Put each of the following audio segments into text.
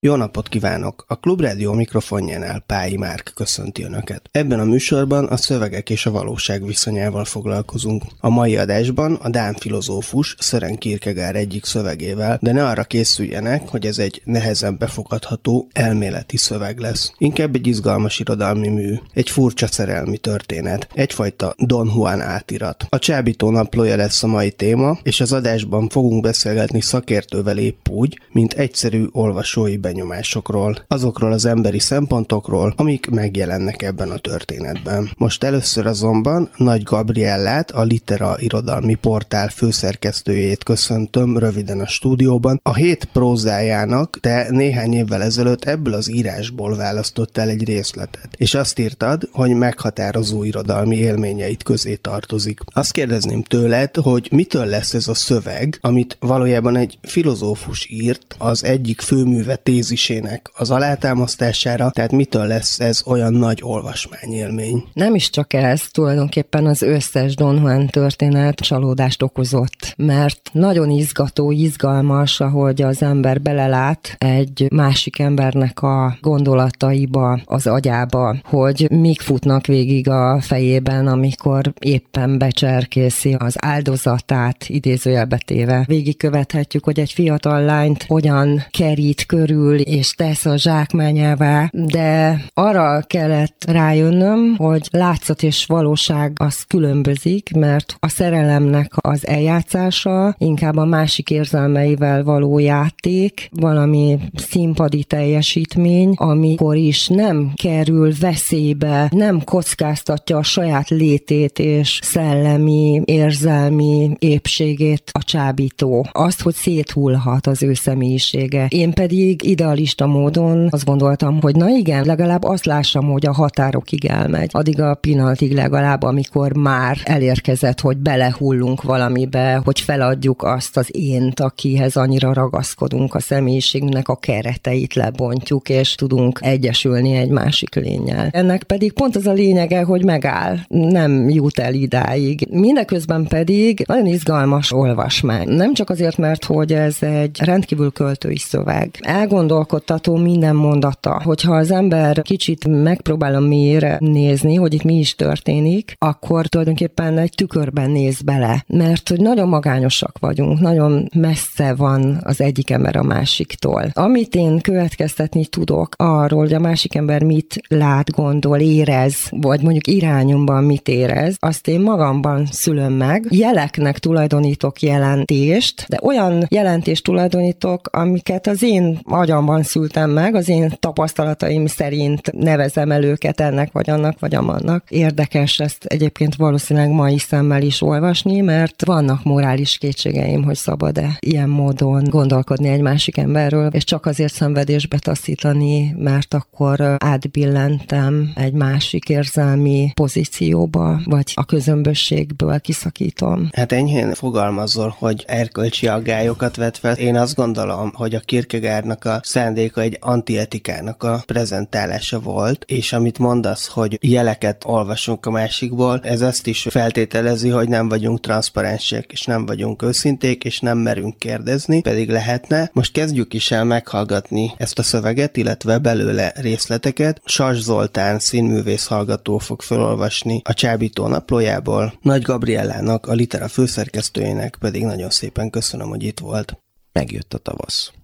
jó napot kívánok! A Klubrádió mikrofonjánál Pályi Márk köszönti Önöket. Ebben a műsorban a szövegek és a valóság viszonyával foglalkozunk. A mai adásban a Dán filozófus Sören Kierkegaard egyik szövegével, de ne arra készüljenek, hogy ez egy nehezen befogadható elméleti szöveg lesz. Inkább egy izgalmas irodalmi mű, egy furcsa szerelmi történet, egyfajta Don Juan átirat. A csábító naplója lesz a mai téma, és az adásban fogunk beszélgetni szakértővel épp úgy, mint egyszerű olvasói benyomásokról, azokról az emberi szempontokról, amik megjelennek ebben a történetben. Most először azonban Nagy Gabriellát, a Litera irodalmi portál főszerkesztőjét köszöntöm röviden a stúdióban. A hét prózájának te néhány évvel ezelőtt ebből az írásból választottál egy részletet, és azt írtad, hogy meghatározó irodalmi élményeit közé tartozik. Azt kérdezném tőled, hogy mitől lesz ez a szöveg, amit valójában egy filozófus írt, az egyik főműve tézisének az alátámasztására, tehát mitől lesz ez olyan nagy olvasmányélmény? Nem is csak ez, tulajdonképpen az összes Don Juan történet csalódást okozott, mert nagyon izgató, izgalmas, ahogy az ember belelát egy másik embernek a gondolataiba, az agyába, hogy mik futnak végig a fejében, amikor éppen becserkészi az áldozatát, idézőjelbe téve. Végigkövethetjük, hogy egy fiatal lányt hogyan kerít körül, ül és tesz a zsákmányává, de arra kellett rájönnöm, hogy látszat és valóság az különbözik, mert a szerelemnek az eljátszása inkább a másik érzelmeivel való játék, valami színpadi teljesítmény, amikor is nem kerül veszélybe, nem kockáztatja a saját létét és szellemi, érzelmi épségét a csábító. Azt, hogy széthullhat az ő személyisége. Én pedig idealista módon azt gondoltam, hogy na igen, legalább azt lássam, hogy a határokig elmegy. Addig a pillanatig legalább, amikor már elérkezett, hogy belehullunk valamibe, hogy feladjuk azt az ént, akihez annyira ragaszkodunk, a személyiségnek a kereteit lebontjuk, és tudunk egyesülni egy másik lényel. Ennek pedig pont az a lényege, hogy megáll, nem jut el idáig. Mindeközben pedig nagyon izgalmas olvasmány. Nem csak azért, mert hogy ez egy rendkívül költői szöveg. Elgondol elgondolkodtató minden mondata. Hogyha az ember kicsit megpróbálom mélyre nézni, hogy itt mi is történik, akkor tulajdonképpen egy tükörben néz bele. Mert hogy nagyon magányosak vagyunk, nagyon messze van az egyik ember a másiktól. Amit én következtetni tudok arról, hogy a másik ember mit lát, gondol, érez, vagy mondjuk irányomban mit érez, azt én magamban szülöm meg. Jeleknek tulajdonítok jelentést, de olyan jelentést tulajdonítok, amiket az én agyam programban szültem meg, az én tapasztalataim szerint nevezem el őket ennek vagy annak vagy amannak. Érdekes ezt egyébként valószínűleg mai szemmel is olvasni, mert vannak morális kétségeim, hogy szabad-e ilyen módon gondolkodni egy másik emberről, és csak azért szenvedésbe taszítani, mert akkor átbillentem egy másik érzelmi pozícióba, vagy a közömbösségből kiszakítom. Hát enyhén fogalmazol, hogy erkölcsi aggályokat vet fel. Én azt gondolom, hogy a Kierkegaardnak a szándéka egy antietikának a prezentálása volt, és amit mondasz, hogy jeleket olvasunk a másikból, ez azt is feltételezi, hogy nem vagyunk transzparensek, és nem vagyunk őszinték, és nem merünk kérdezni, pedig lehetne. Most kezdjük is el meghallgatni ezt a szöveget, illetve belőle részleteket. Sas Zoltán színművész hallgató fog felolvasni a Csábító naplójából, Nagy Gabriellának, a Litera főszerkesztőjének pedig nagyon szépen köszönöm, hogy itt volt. Megjött a tavasz.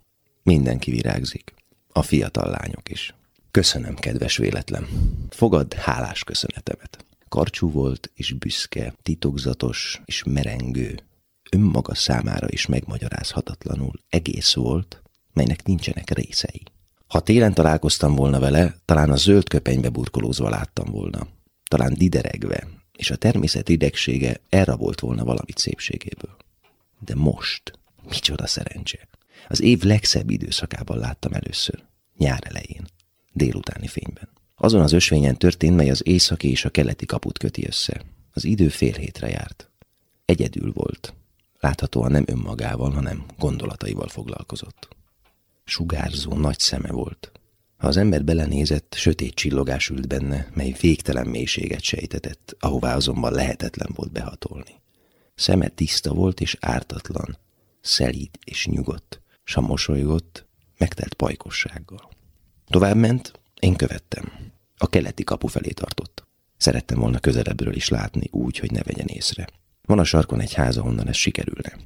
Mindenki virágzik. A fiatal lányok is. Köszönöm, kedves véletlen. Fogad hálás köszönetemet. Karcsú volt és büszke, titokzatos és merengő. Önmaga számára is megmagyarázhatatlanul egész volt, melynek nincsenek részei. Ha télen találkoztam volna vele, talán a zöld köpenybe burkolózva láttam volna. Talán dideregve, és a természet idegsége elrabolt volna valamit szépségéből. De most, micsoda szerencse! Az év legszebb időszakában láttam először, nyár elején, délutáni fényben. Azon az ösvényen történt, mely az északi és a keleti kaput köti össze. Az idő fél hétre járt. Egyedül volt. Láthatóan nem önmagával, hanem gondolataival foglalkozott. Sugárzó nagy szeme volt. Ha az ember belenézett, sötét csillogás ült benne, mely végtelen mélységet sejtetett, ahová azonban lehetetlen volt behatolni. Szeme tiszta volt és ártatlan, szelíd és nyugodt, s mosolygott, megtelt pajkossággal. Tovább ment, én követtem. A keleti kapu felé tartott. Szerettem volna közelebbről is látni, úgy, hogy ne vegyen észre. Van a sarkon egy ház, ahonnan ez sikerülne.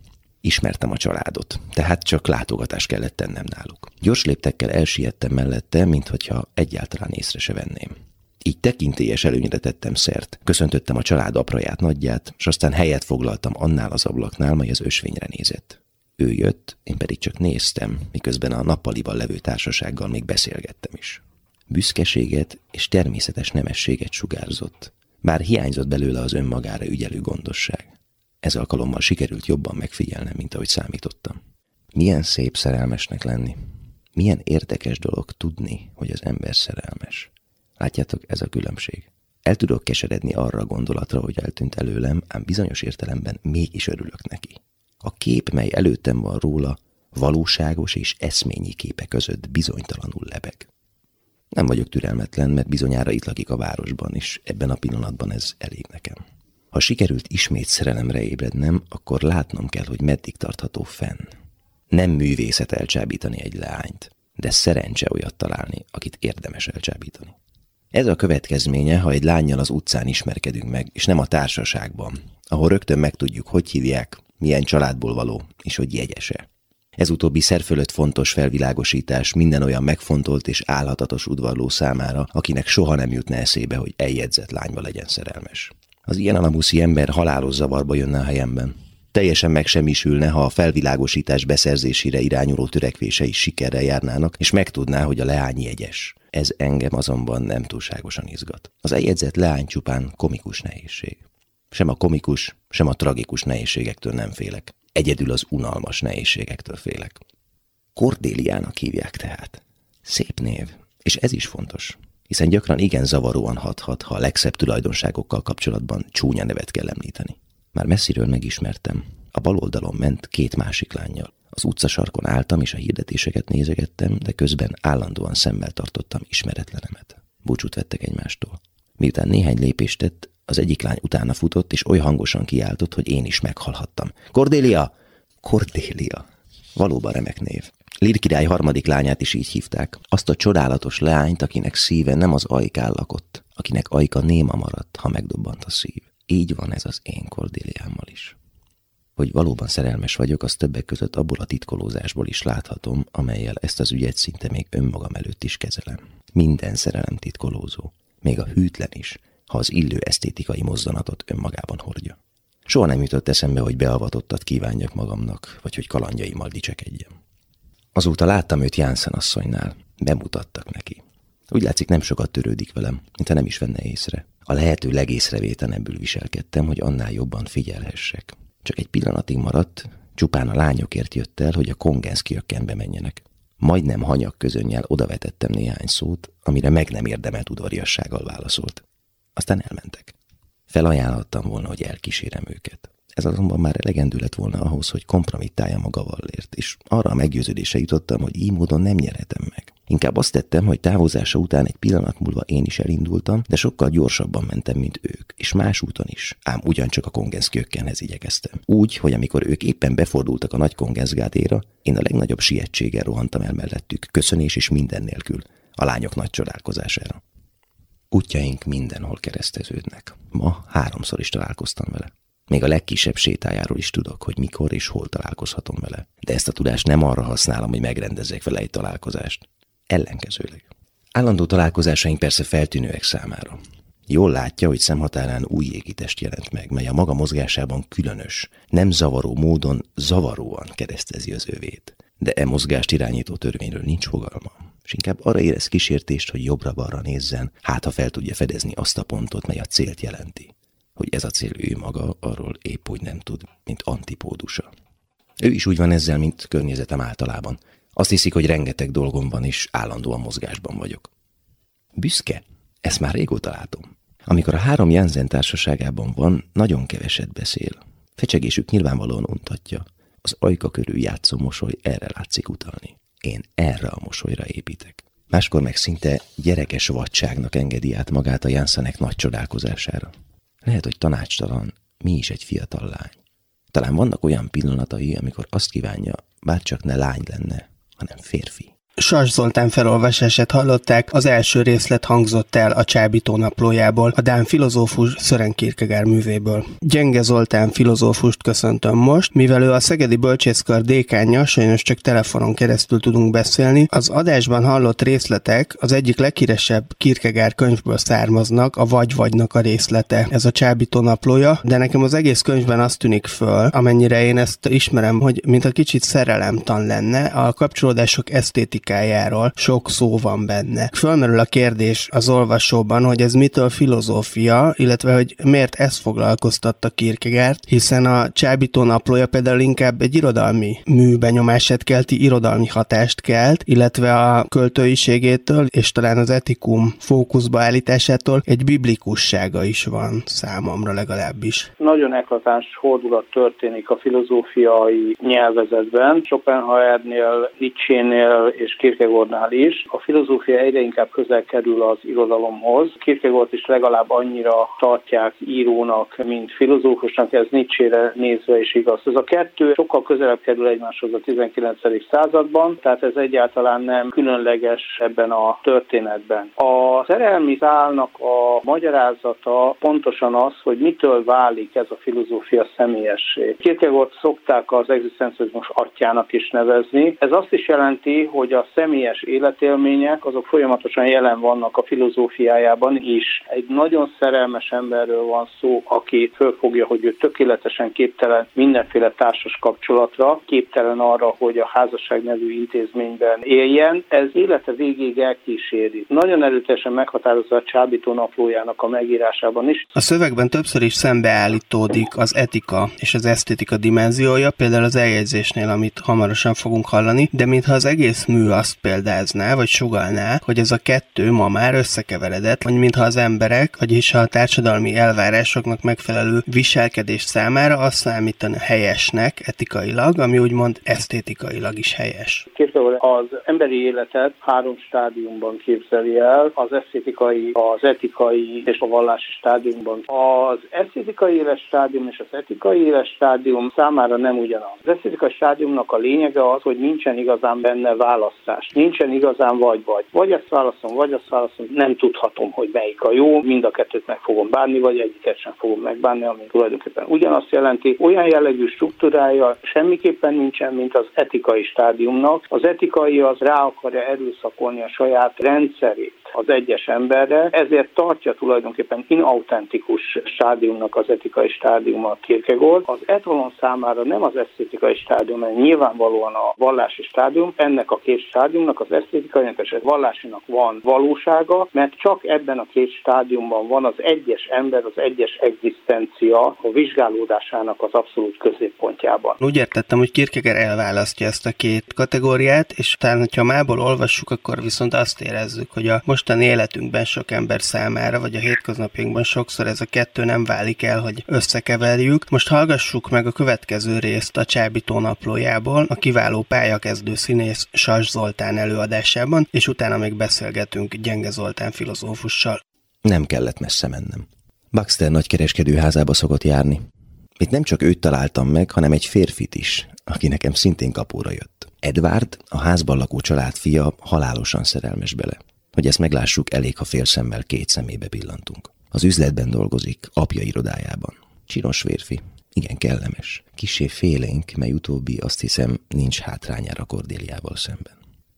Ismertem a családot, tehát csak látogatást kellett tennem náluk. Gyors léptekkel elsiettem mellette, mintha egyáltalán észre se venném. Így tekintélyes előnyre tettem szert, köszöntöttem a család apraját, nagyját, és aztán helyet foglaltam annál az ablaknál, mely az ösvényre nézett. Ő jött, én pedig csak néztem, miközben a nappaliban levő társasággal még beszélgettem is. Büszkeséget és természetes nemességet sugárzott, bár hiányzott belőle az önmagára ügyelő gondosság. Ez alkalommal sikerült jobban megfigyelnem, mint ahogy számítottam. Milyen szép szerelmesnek lenni. Milyen érdekes dolog tudni, hogy az ember szerelmes. Látjátok, ez a különbség. El tudok keseredni arra a gondolatra, hogy eltűnt előlem, ám bizonyos értelemben mégis örülök neki. A kép, mely előttem van róla, valóságos és eszményi képe között bizonytalanul lebeg. Nem vagyok türelmetlen, mert bizonyára itt lakik a városban, és ebben a pillanatban ez elég nekem. Ha sikerült ismét szerelemre ébrednem, akkor látnom kell, hogy meddig tartható fenn. Nem művészet elcsábítani egy leányt, de szerencse olyat találni, akit érdemes elcsábítani. Ez a következménye, ha egy lányjal az utcán ismerkedünk meg, és nem a társaságban, ahol rögtön megtudjuk, hogy hívják, milyen családból való, és hogy jegyese. Ez utóbbi szerfölött fontos felvilágosítás minden olyan megfontolt és álhatatos udvarló számára, akinek soha nem jutna eszébe, hogy eljegyzett lányba legyen szerelmes. Az ilyen alamuszi ember halálos zavarba jönne a helyemben. Teljesen megsemmisülne, ha a felvilágosítás beszerzésére irányuló törekvései sikerrel járnának, és megtudná, hogy a leány jegyes. Ez engem azonban nem túlságosan izgat. Az eljegyzett leány csupán komikus nehézség. Sem a komikus, sem a tragikus nehézségektől nem félek. Egyedül az unalmas nehézségektől félek. Kordéliának hívják tehát. Szép név, és ez is fontos, hiszen gyakran igen zavaróan hathat, ha a legszebb tulajdonságokkal kapcsolatban csúnya nevet kell említeni. Már messziről megismertem. A bal oldalon ment két másik lányjal. Az utcasarkon álltam, és a hirdetéseket nézegettem, de közben állandóan szemmel tartottam ismeretlenemet. Búcsút vettek egymástól. Miután néhány lépést tett, az egyik lány utána futott, és oly hangosan kiáltott, hogy én is meghalhattam. Kordélia! Kordélia! Valóban remek név. Lír király harmadik lányát is így hívták. Azt a csodálatos leányt, akinek szíve nem az ajkán lakott, akinek ajka néma maradt, ha megdobbant a szív. Így van ez az én Kordéliámmal is. Hogy valóban szerelmes vagyok, az többek között abból a titkolózásból is láthatom, amelyel ezt az ügyet szinte még önmagam előtt is kezelem. Minden szerelem titkolózó, még a hűtlen is, ha az illő esztétikai mozzanatot önmagában hordja. Soha nem jutott eszembe, hogy beavatottat kívánjak magamnak, vagy hogy kalandjaimmal dicsekedjem. Azóta láttam őt Jánszán asszonynál. Bemutattak neki. Úgy látszik, nem sokat törődik velem, mintha nem is venne észre. A lehető legészrevétlenebbül viselkedtem, hogy annál jobban figyelhessek. Csak egy pillanatig maradt, csupán a lányokért jött el, hogy a kongenszki ökkenbe menjenek. Majdnem hanyag közönnyel odavetettem néhány szót, amire meg nem érdemelt udvariassággal válaszolt. Aztán elmentek. Felajánlottam volna, hogy elkísérem őket. Ez azonban már elegendő lett volna ahhoz, hogy kompromittáljam a gavallért, és arra a meggyőződése jutottam, hogy így módon nem nyerhetem meg. Inkább azt tettem, hogy távozása után egy pillanat múlva én is elindultam, de sokkal gyorsabban mentem, mint ők, és más úton is, ám ugyancsak a kongenszki ökkenhez igyekeztem. Úgy, hogy amikor ők éppen befordultak a nagy kongenszgádéra, én a legnagyobb sietséggel rohantam el mellettük, köszönés is minden nélkül, a lányok nagy csodálkozására. Útjaink mindenhol kereszteződnek. Ma háromszor is találkoztam vele. Még a legkisebb sétájáról is tudok, hogy mikor és hol találkozhatom vele. De ezt a tudást nem arra használom, hogy megrendezzek vele egy találkozást. Ellenkezőleg. Állandó találkozásaink persze feltűnőek számára. Jól látja, hogy szemhatárán új égitest jelent meg, mely a maga mozgásában különös, nem zavaró módon zavaróan keresztezi az övét. De e mozgást irányító törvényről nincs fogalma, és inkább arra érez kísértést, hogy jobbra-balra nézzen, hát ha fel tudja fedezni azt a pontot, mely a célt jelenti. Hogy ez a cél ő maga, arról épp úgy nem tud, mint antipódusa. Ő is úgy van ezzel, mint környezetem általában. Azt hiszik, hogy rengeteg dolgom van, és állandóan mozgásban vagyok. Büszke? Ezt már régóta látom. Amikor a három Jensen társaságában van, nagyon keveset beszél. Fecsegésük nyilvánvalóan untatja. Az ajka körül játszó mosoly erre látszik utalni. Én erre a mosolyra építek. Máskor meg szinte gyerekes vadságnak engedi át magát a Janszenek nagy csodálkozására. Lehet, hogy tanácstalan, mi is egy fiatal lány. Talán vannak olyan pillanatai, amikor azt kívánja, bár csak ne lány lenne, hanem férfi. Sas Zoltán felolvasását hallották, az első részlet hangzott el a Csábító naplójából, a Dán filozófus Szören Kierkegaard művéből. Gyenge Zoltán filozófust köszöntöm most, mivel ő a Szegedi Bölcsészkar dékánja, sajnos csak telefonon keresztül tudunk beszélni. Az adásban hallott részletek az egyik leghíresebb Kierkegaard könyvből származnak, a Vagy-Vagynak a részlete. Ez a Csábító naplója, de nekem az egész könyvben azt tűnik föl, amennyire én ezt ismerem, hogy mint a kicsit szerelemtan lenne, a kapcsolódások esztétik esztétikájáról sok szó van benne. Fölmerül a kérdés az olvasóban, hogy ez mitől filozófia, illetve hogy miért ez foglalkoztatta Kierkegaard, hiszen a Csábító naplója például inkább egy irodalmi műbenyomását kelti, irodalmi hatást kelt, illetve a költőiségétől és talán az etikum fókuszba állításától egy biblikussága is van számomra legalábbis. Nagyon eklatáns fordulat történik a filozófiai nyelvezetben. Schopenhauernél, Nietzsénél és Kierkegaardnál is. A filozófia egyre inkább közel kerül az irodalomhoz. Kierkegaard is legalább annyira tartják írónak, mint filozófusnak, ez Nietzsére nézve is igaz. Ez a kettő sokkal közelebb kerül egymáshoz a 19. században, tehát ez egyáltalán nem különleges ebben a történetben. A szerelmi szálnak a magyarázata pontosan az, hogy mitől válik ez a filozófia személyessé. Kierkegaard szokták az egzisztencializmus atyának is nevezni. Ez azt is jelenti, hogy a személyes életélmények azok folyamatosan jelen vannak a filozófiájában is. Egy nagyon szerelmes emberről van szó, aki fölfogja, hogy ő tökéletesen képtelen mindenféle társas kapcsolatra, képtelen arra, hogy a házasság nevű intézményben éljen. Ez élete végéig elkíséri. Nagyon erőteljesen meghatározza a Csábító naplójának a megírásában is. A szövegben többször is szembeállítódik az etika és az esztétika dimenziója, például az eljegyzésnél, amit hamarosan fogunk hallani, de mintha az egész mű azt példázná, vagy sugalná, hogy ez a kettő ma már összekeveredett, vagy mintha az emberek, vagyis a társadalmi elvárásoknak megfelelő viselkedés számára azt számítana helyesnek etikailag, ami úgymond esztétikailag is helyes. Képzelő, az emberi életet három stádiumban képzeli el, az esztétikai, az etikai és a vallási stádiumban. Az esztétikai éles stádium és az etikai éles stádium számára nem ugyanaz. Az esztétikai stádiumnak a lényege az, hogy nincsen igazán benne választás. Nincsen igazán vagy-vagy. Vagy ezt válaszom, vagy ezt válaszom, nem tudhatom, hogy melyik a jó, mind a kettőt meg fogom bánni, vagy egyiket sem fogom megbánni, ami tulajdonképpen ugyanazt jelenti. Olyan jellegű struktúrája semmiképpen nincsen, mint az etikai stádiumnak. Az etikai az rá akarja erőszakolni a saját rendszerét az egyes emberre, ezért tartja tulajdonképpen inautentikus stádiumnak az etikai stádium a Kierkegaard. Az etalon számára nem az esztétikai stádium, mert nyilvánvalóan a vallási stádium, ennek a két stádiumnak, az esztétikainak és a vallásinak van valósága, mert csak ebben a két stádiumban van az egyes ember, az egyes egzisztencia a vizsgálódásának az abszolút középpontjában. Úgy értettem, hogy Kierkegaard elválasztja ezt a két kategóriát, és talán, hogyha mából olvassuk, akkor viszont azt érezzük, hogy a mostani életünkben sok ember számára, vagy a hétköznapjainkban sokszor ez a kettő nem válik el, hogy összekeverjük. Most hallgassuk meg a következő részt a Csábító naplójából, a kiváló pályakezdő színész Sas Zoltán előadásában, és utána még beszélgetünk Gyenge Zoltán filozófussal. Nem kellett messze mennem. Baxter nagykereskedőházába szokott járni. Itt nem csak őt találtam meg, hanem egy férfit is, aki nekem szintén kapóra jött. Edward, a házban lakó család fia, halálosan szerelmes bele. Hogy ezt meglássuk, elég, ha fél szemmel két szemébe pillantunk. Az üzletben dolgozik, apja irodájában. Csinos férfi, igen kellemes. Kisé félénk, mely utóbbi azt hiszem nincs hátrányára Kordéliával szemben.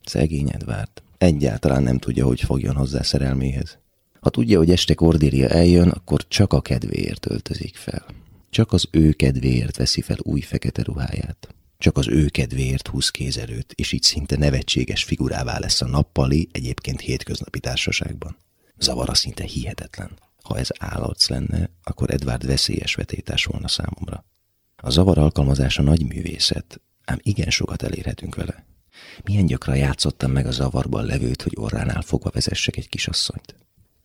Szegény Edward. Egyáltalán nem tudja, hogy fogjon hozzá szerelméhez. Ha tudja, hogy este Kordélia eljön, akkor csak a kedvéért öltözik fel. Csak az ő kedvéért veszi fel új fekete ruháját. Csak az ő kedvéért húz kézelőt, és így szinte nevetséges figurává lesz a nappali, egyébként hétköznapi társaságban. Zavara szinte hihetetlen. Ha ez állatsz lenne, akkor Edward veszélyes vetétás volna számomra. A zavar alkalmazása nagy művészet, ám igen sokat elérhetünk vele. Milyen gyakran játszottam meg a zavarban levőt, hogy orránál fogva vezessek egy kisasszonyt.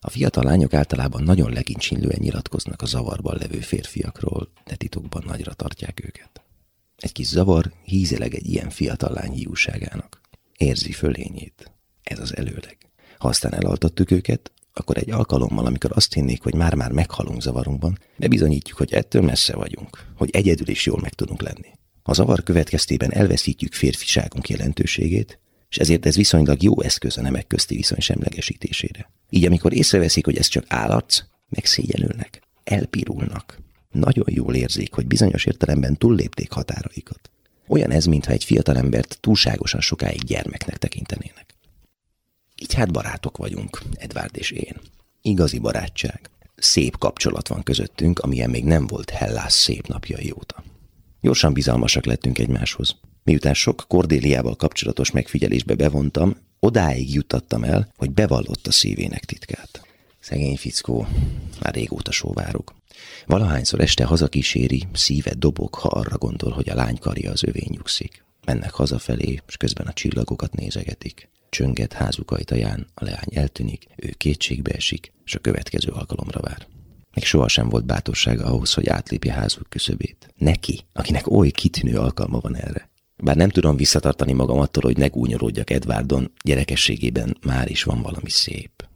A fiatal lányok általában nagyon legincsinlően nyilatkoznak a zavarban levő férfiakról, de titokban nagyra tartják őket. Egy kis zavar hízeleg egy ilyen fiatal lány hiúságának. Érzi fölényét. Ez az előleg. Ha aztán elaltattuk őket, akkor egy alkalommal, amikor azt hinnék, hogy már-már meghalunk zavarunkban, bebizonyítjuk, hogy ettől messze vagyunk, hogy egyedül is jól meg tudunk lenni. A zavar következtében elveszítjük férfiságunk jelentőségét, és ezért ez viszonylag jó eszköz a nemek közti viszony semlegesítésére. Így amikor észreveszik, hogy ez csak állarc, megszégyenülnek, elpirulnak. Nagyon jól érzik, hogy bizonyos értelemben túllépték határaikat. Olyan ez, mintha egy fiatalembert túlságosan sokáig gyermeknek tekintenének. Így hát barátok vagyunk, Edvard és én. Igazi barátság. Szép kapcsolat van közöttünk, amilyen még nem volt Hellász szép napjai óta. Gyorsan bizalmasak lettünk egymáshoz. Miután sok Kordéliával kapcsolatos megfigyelésbe bevontam, odáig juttattam el, hogy bevallotta szívének titkát. Szegény fickó, már régóta sóvárok. Valahányszor este hazakíséri, szíve dobog, ha arra gondol, hogy a lány karja az övén nyugszik. Mennek hazafelé, és közben a csillagokat nézegetik. Csönget házuk ajtaján, a leány eltűnik, ő kétségbe esik, és a következő alkalomra vár. Még sohasem volt bátorsága ahhoz, hogy átlépje házuk küszöbét. Neki, akinek oly kitűnő alkalma van erre. Bár nem tudom visszatartani magam attól, hogy ne gúnyorodjak Edvárdon, gyerekességében már is van valami szép.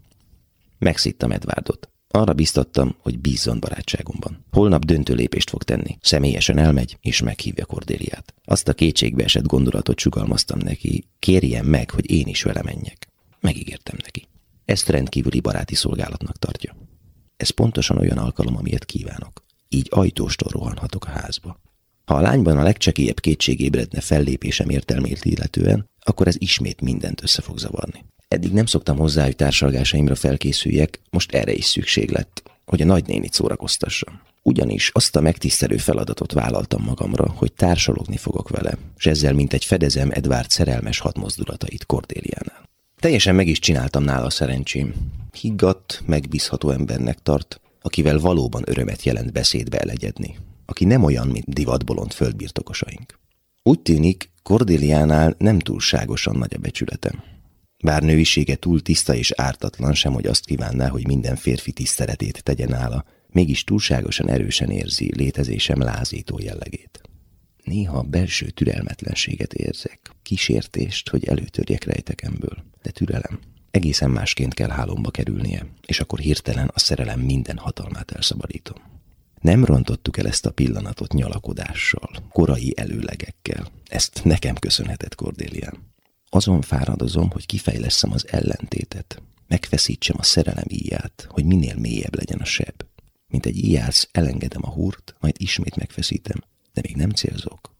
Megszittam Edvárdot. Arra biztattam, hogy bízzon barátságomban. Holnap döntő lépést fog tenni. Személyesen elmegy, és meghívja Kordéliát. Azt a kétségbe esett gondolatot sugalmaztam neki, kérjen meg, hogy én is vele menjek. Megígértem neki. Ezt rendkívüli baráti szolgálatnak tartja. Ez pontosan olyan alkalom, amilyet kívánok. Így ajtóstól rohanhatok a házba. Ha a lányban a legcsekélyebb kétség ébredne fellépésem értelmét illetően, akkor ez ismét mindent össze fog zavarni. Eddig nem szoktam hozzá, hogy társalgásaimra felkészüljek, most erre is szükség lett, hogy a nagynénit szórakoztassam. Ugyanis azt a megtisztelő feladatot vállaltam magamra, hogy társalogni fogok vele, és ezzel mint egy fedezem Edward szerelmes hatmozdulatait Cordéliánál. Teljesen meg is csináltam nála szerencsém. Higgadt, megbízható embernek tart, akivel valóban örömet jelent beszédbe elegyedni, aki nem olyan, mint divatbolond földbirtokosaink. Úgy tűnik, Cordéliánál nem túlságosan nagy a becsületem. Bár nőisége túl tiszta és ártatlan sem, hogy azt kívánná, hogy minden férfi tiszteletét tegye nála, mégis túlságosan erősen érzi létezésem lázító jellegét. Néha belső türelmetlenséget érzek, kísértést, hogy előtörjek rejtekemből, de türelem. Egészen másként kell hálomba kerülnie, és akkor hirtelen a szerelem minden hatalmát elszabadítom. Nem rontottuk el ezt a pillanatot nyalakodással, korai előlegekkel. Ezt nekem köszönhetett Cordélián. Azon fáradozom, hogy kifejleszem az ellentétet, megfeszítsem a szerelem íját, hogy minél mélyebb legyen a seb. Mint egy íjász, elengedem a húrt, majd ismét megfeszítem, de még nem célzok.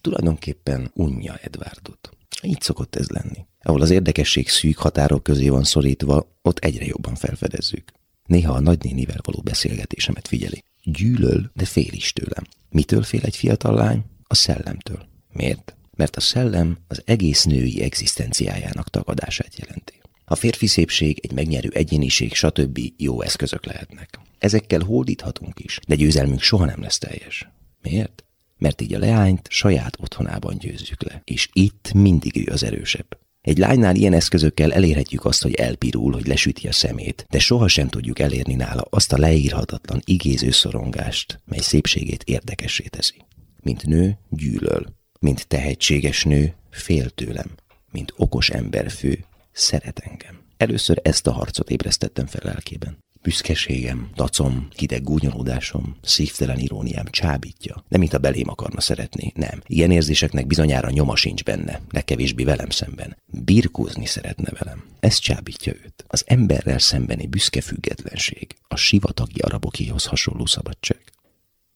Tulajdonképpen unja Edwardot. Így szokott ez lenni. Ahol az érdekesség szűk határok közé van szorítva, ott egyre jobban felfedezzük. Néha a nagynénivel való beszélgetésemet figyeli. Gyűlöl, de fél is tőlem. Mitől fél egy fiatal lány? A szellemtől. Miért? Mert a szellem az egész női egzisztenciájának tagadását jelenti. A férfi szépség, egy megnyerő egyéniség, stb. jó eszközök lehetnek. Ezekkel hódíthatunk is, de győzelmünk soha nem lesz teljes. Miért? Mert így a leányt saját otthonában győzzük le, és itt mindig ő az erősebb. Egy lánynál ilyen eszközökkel elérhetjük azt, hogy elpirul, hogy lesüti a szemét, de sohasem tudjuk elérni nála azt a leírhatatlan, igéző szorongást, mely szépségét érdekessé teszi. Mint nő, gyűlöl, mint tehetséges nő, fél tőlem, mint okos emberfő, szeret engem. Először ezt a harcot ébresztettem fel lelkében. Büszkeségem, dacom, hideg gúnyolódásom, szívtelen iróniám csábítja. Nem mint a belém akarna szeretni, nem. Ilyen érzéseknek bizonyára nyoma sincs benne, legkevésbé velem szemben. Birkózni szeretne velem. Ez csábítja őt. Az emberrel szembeni büszke függetlenség, a sivatagi arabokéhoz hasonló szabadság.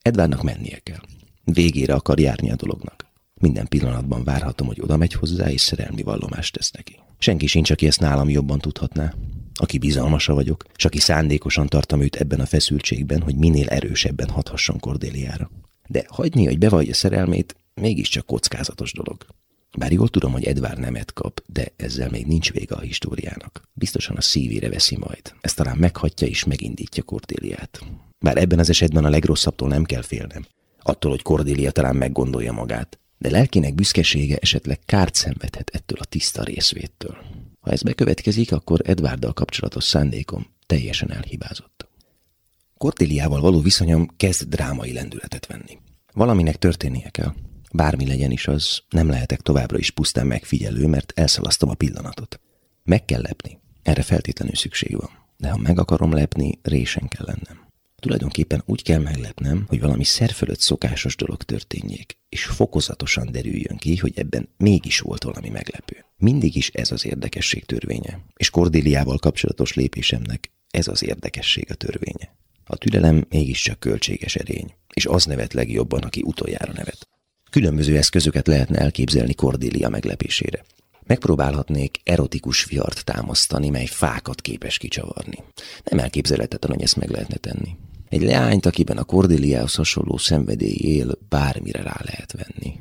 Edvárnak mennie kell. Végére akar járni a dolognak. Minden pillanatban várhatom, hogy oda megy hozzá, és szerelmi vallomást tesz neki. Senki sincs, aki ezt nálam jobban tudhatná. Aki bizalmasa vagyok, és aki szándékosan tartom őt ebben a feszültségben, hogy minél erősebben hathasson Kordéliára. De hagyni, hogy bevallja szerelmét, mégiscsak kockázatos dolog. Bár jól tudom, hogy Edvár nemet kap, de ezzel még nincs vége a históriának. Biztosan a szívére veszi majd. Ez talán meghatja és megindítja Kordéliát. Bár ebben az esetben a legrosszabbtól nem kell félnem. Attól, hogy Kordélia talán meggondolja magát de lelkinek büszkesége esetleg kárt szenvedhet ettől a tiszta részvéttől. Ha ez bekövetkezik, akkor Edvarddal kapcsolatos szándékom teljesen elhibázott. Cortiliával való viszonyom kezd drámai lendületet venni. Valaminek történnie kell. Bármi legyen is az, nem lehetek továbbra is pusztán megfigyelő, mert elszalasztom a pillanatot. Meg kell lepni. Erre feltétlenül szükség van. De ha meg akarom lepni, résen kell lennem. Tulajdonképpen úgy kell meglepnem, hogy valami szerfölött szokásos dolog történjék, és fokozatosan derüljön ki, hogy ebben mégis volt valami meglepő. Mindig is ez az érdekesség törvénye, és Kordéliával kapcsolatos lépésemnek ez az érdekesség a törvénye. A türelem mégiscsak költséges erény, és az nevet legjobban, aki utoljára nevet. Különböző eszközöket lehetne elképzelni Kordélia meglepésére. Megpróbálhatnék erotikus viart támasztani, mely fákat képes kicsavarni. Nem elképzelhetetlen, hogy ezt meg lehetne tenni. Egy leányt, akiben a Cordéliához hasonló szenvedély él, bármire rá lehet venni.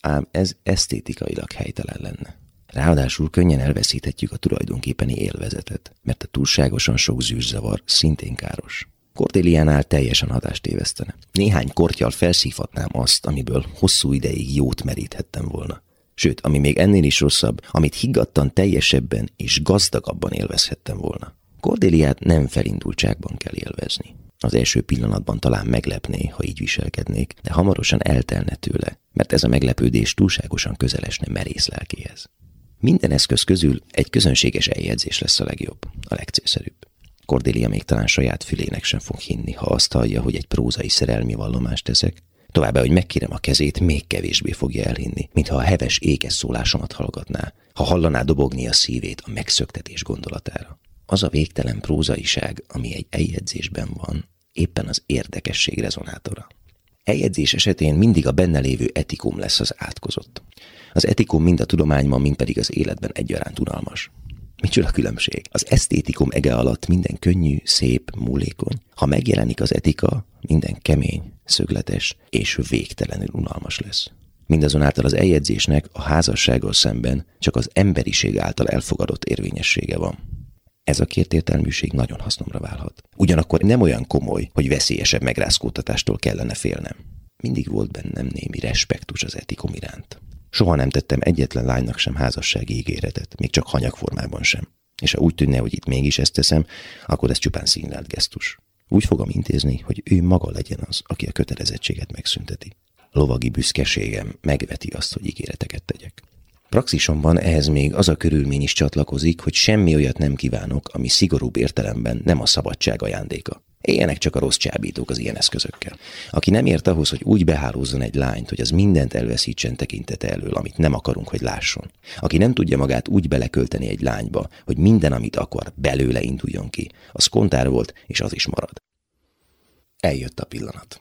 Ám ez esztétikailag helytelen lenne. Ráadásul könnyen elveszíthetjük a tulajdonképpeni élvezetet, mert a túlságosan sok zűrzavar szintén káros. Cordéliánál teljesen hatást tévesztene. Néhány kortyal felszívhatnám azt, amiből hosszú ideig jót meríthettem volna. Sőt, ami még ennél is rosszabb, amit higgadtan teljesebben és gazdagabban élvezhettem volna. Cordéliát nem felindultságban kell élvezni. Az első pillanatban talán meglepné, ha így viselkednék, de hamarosan eltelne tőle, mert ez a meglepődés túlságosan közelesne merész lelkéhez. Minden eszköz közül egy közönséges eljegyzés lesz a legjobb, a legcélszerűbb. Cordélia még talán saját fülének sem fog hinni, ha azt hallja, hogy egy prózai szerelmi vallomást teszek, Továbbá, hogy megkérem a kezét, még kevésbé fogja elhinni, mintha a heves ékes szólásomat hallgatná, ha hallaná dobogni a szívét a megszöktetés gondolatára. Az a végtelen prózaiság, ami egy eljegyzésben van, éppen az érdekesség rezonátora. Eljegyzés esetén mindig a benne lévő etikum lesz az átkozott. Az etikum mind a tudományban, mind pedig az életben egyaránt unalmas. Micsoda különbség? Az esztétikum ege alatt minden könnyű, szép, múlékony. Ha megjelenik az etika, minden kemény, szögletes és végtelenül unalmas lesz. Mindazonáltal az eljegyzésnek a házassággal szemben csak az emberiség által elfogadott érvényessége van. Ez a értelműség nagyon hasznomra válhat. Ugyanakkor nem olyan komoly, hogy veszélyesebb megrázkódtatástól kellene félnem. Mindig volt bennem némi respektus az etikom iránt. Soha nem tettem egyetlen lánynak sem házassági ígéretet, még csak hanyagformában sem. És ha úgy tűnne, hogy itt mégis ezt teszem, akkor ez csupán színlelt gesztus. Úgy fogom intézni, hogy ő maga legyen az, aki a kötelezettséget megszünteti. Lovagi büszkeségem megveti azt, hogy ígéreteket tegyek. Praxisomban ehhez még az a körülmény is csatlakozik, hogy semmi olyat nem kívánok, ami szigorúbb értelemben nem a szabadság ajándéka. Éljenek csak a rossz csábítók az ilyen eszközökkel. Aki nem ért ahhoz, hogy úgy behálózzon egy lányt, hogy az mindent elveszítsen tekintete elől, amit nem akarunk, hogy lásson. Aki nem tudja magát úgy belekölteni egy lányba, hogy minden, amit akar, belőle induljon ki, az kontár volt, és az is marad. Eljött a pillanat.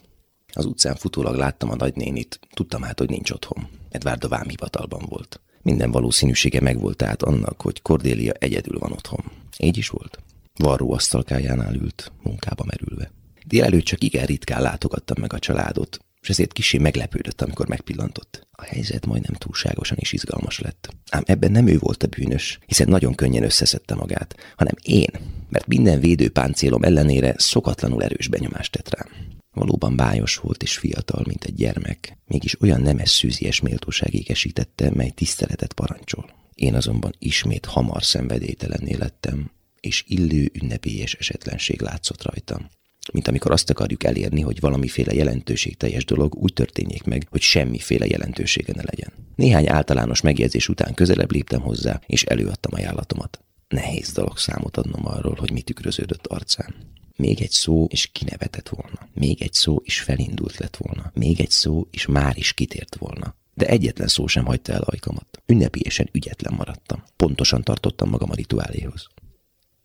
Az utcán futólag láttam a nagynénit, tudtam hát, hogy nincs otthon. Edward a vámhivatalban volt. Minden valószínűsége megvolt tehát annak, hogy Cordélia egyedül van otthon. Így is volt. Varró asztalkájánál ült, munkába merülve. Délelőtt csak igen ritkán látogattam meg a családot, és ezért kisé meglepődött, amikor megpillantott. A helyzet majdnem túlságosan is izgalmas lett. Ám ebben nem ő volt a bűnös, hiszen nagyon könnyen összeszedte magát, hanem én, mert minden védőpáncélom ellenére szokatlanul erős benyomást tett rám. Valóban bájos volt és fiatal, mint egy gyermek, mégis olyan nemes szűzies méltóság égesítette, mely tiszteletet parancsol. Én azonban ismét hamar szenvedélytelenné lettem, és illő ünnepélyes esetlenség látszott rajtam. Mint amikor azt akarjuk elérni, hogy valamiféle jelentőségteljes dolog úgy történjék meg, hogy semmiféle jelentősége ne legyen. Néhány általános megjegyzés után közelebb léptem hozzá, és előadtam ajánlatomat. Nehéz dolog számot adnom arról, hogy mi tükröződött arcán. Még egy szó, és kinevetett volna. Még egy szó, és felindult lett volna. Még egy szó, és már is kitért volna. De egyetlen szó sem hagyta el ajkamat. Ünnepélyesen ügyetlen maradtam. Pontosan tartottam magam a rituáléhoz.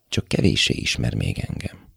Csak kevéssé ismer még engem.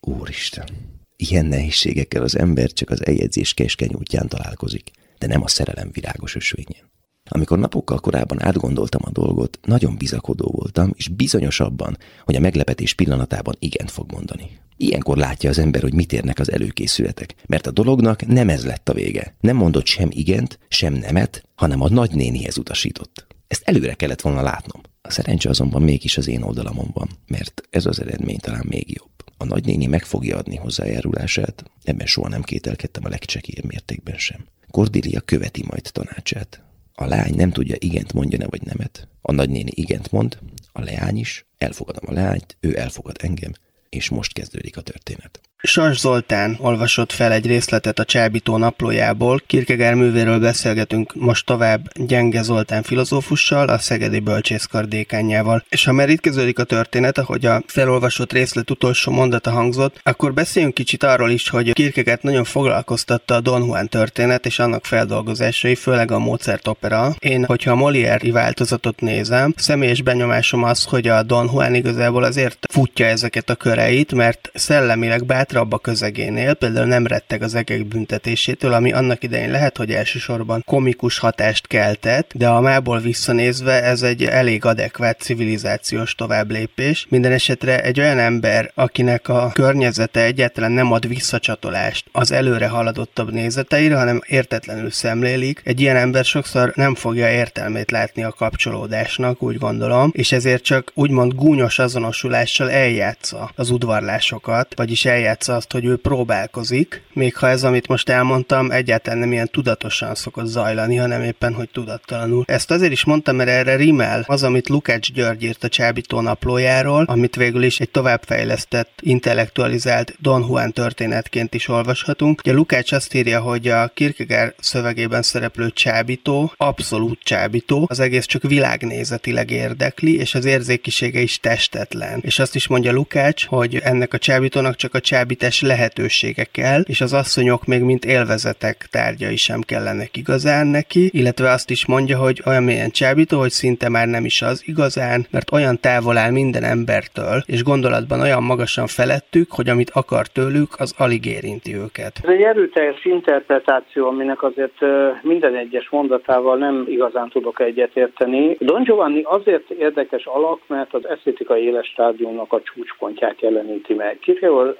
Úristen! Ilyen nehézségekkel az ember csak az eljegyzés keskeny útján találkozik, de nem a szerelem virágos ösvényén. Amikor napokkal korábban átgondoltam a dolgot, nagyon bizakodó voltam, és bizonyos abban, hogy a meglepetés pillanatában igent fog mondani. Ilyenkor látja az ember, hogy mit érnek az előkészületek, mert a dolognak nem ez lett a vége. Nem mondott sem igent, sem nemet, hanem a nagynénihez utasított. Ezt előre kellett volna látnom. A szerencse azonban mégis az én oldalamon van, mert ez az eredmény talán még jobb. A nagynéni meg fogja adni hozzájárulását, ebben soha nem kételkedtem a legcsekélyebb mértékben sem. Cordelia követi majd tanácsát. A lány nem tudja igent mondja-e vagy nemet. A nagynéni igent mond, a leány is, elfogadom a leányt, ő elfogad engem, és most kezdődik a történet. Sas Zoltán olvasott fel egy részletet a Csábító naplójából. Kierkegaard művéről beszélgetünk most tovább Gyenge Zoltán filozófussal, a Szegedi Bölcsészkar dékányjával. És ha már itt kezdődik a történet, ahogy a felolvasott részlet utolsó mondata hangzott, akkor beszéljünk kicsit arról is, hogy Kierkegaard nagyon foglalkoztatta a Don Juan történet és annak feldolgozásai, főleg a Mozart opera. Én, hogyha a Molière-i változatot nézem, személyes benyomásom az, hogy a Don Juan igazából azért futja ezeket a köreit, mert szellemileg bát hátrabb a közegénél, például nem retteg az egek büntetésétől, ami annak idején lehet, hogy elsősorban komikus hatást keltett, de a mából visszanézve ez egy elég adekvát civilizációs továbblépés. Minden esetre egy olyan ember, akinek a környezete egyáltalán nem ad visszacsatolást az előre haladottabb nézeteire, hanem értetlenül szemlélik, egy ilyen ember sokszor nem fogja értelmét látni a kapcsolódásnak, úgy gondolom, és ezért csak úgymond gúnyos azonosulással eljátsza az udvarlásokat, vagyis eljátsza játsza azt, hogy ő próbálkozik, még ha ez, amit most elmondtam, egyáltalán nem ilyen tudatosan szokott zajlani, hanem éppen, hogy tudattalanul. Ezt azért is mondtam, mert erre rimel az, amit Lukács György írt a Csábító naplójáról, amit végül is egy továbbfejlesztett, intellektualizált Don Juan történetként is olvashatunk. Ugye Lukács azt írja, hogy a Kierkegaard szövegében szereplő csábító, abszolút csábító, az egész csak világnézetileg érdekli, és az érzékisége is testetlen. És azt is mondja Lukács, hogy ennek a csábítónak csak a csábító kábítás lehetőségekkel, és az asszonyok még mint élvezetek tárgyai sem kellenek igazán neki, illetve azt is mondja, hogy olyan mélyen csábító, hogy szinte már nem is az igazán, mert olyan távol áll minden embertől, és gondolatban olyan magasan felettük, hogy amit akar tőlük, az alig érinti őket. Ez egy erőteljes interpretáció, aminek azért minden egyes mondatával nem igazán tudok egyetérteni. Don Giovanni azért érdekes alak, mert az esztétikai éles stádiumnak a csúcspontját jeleníti meg.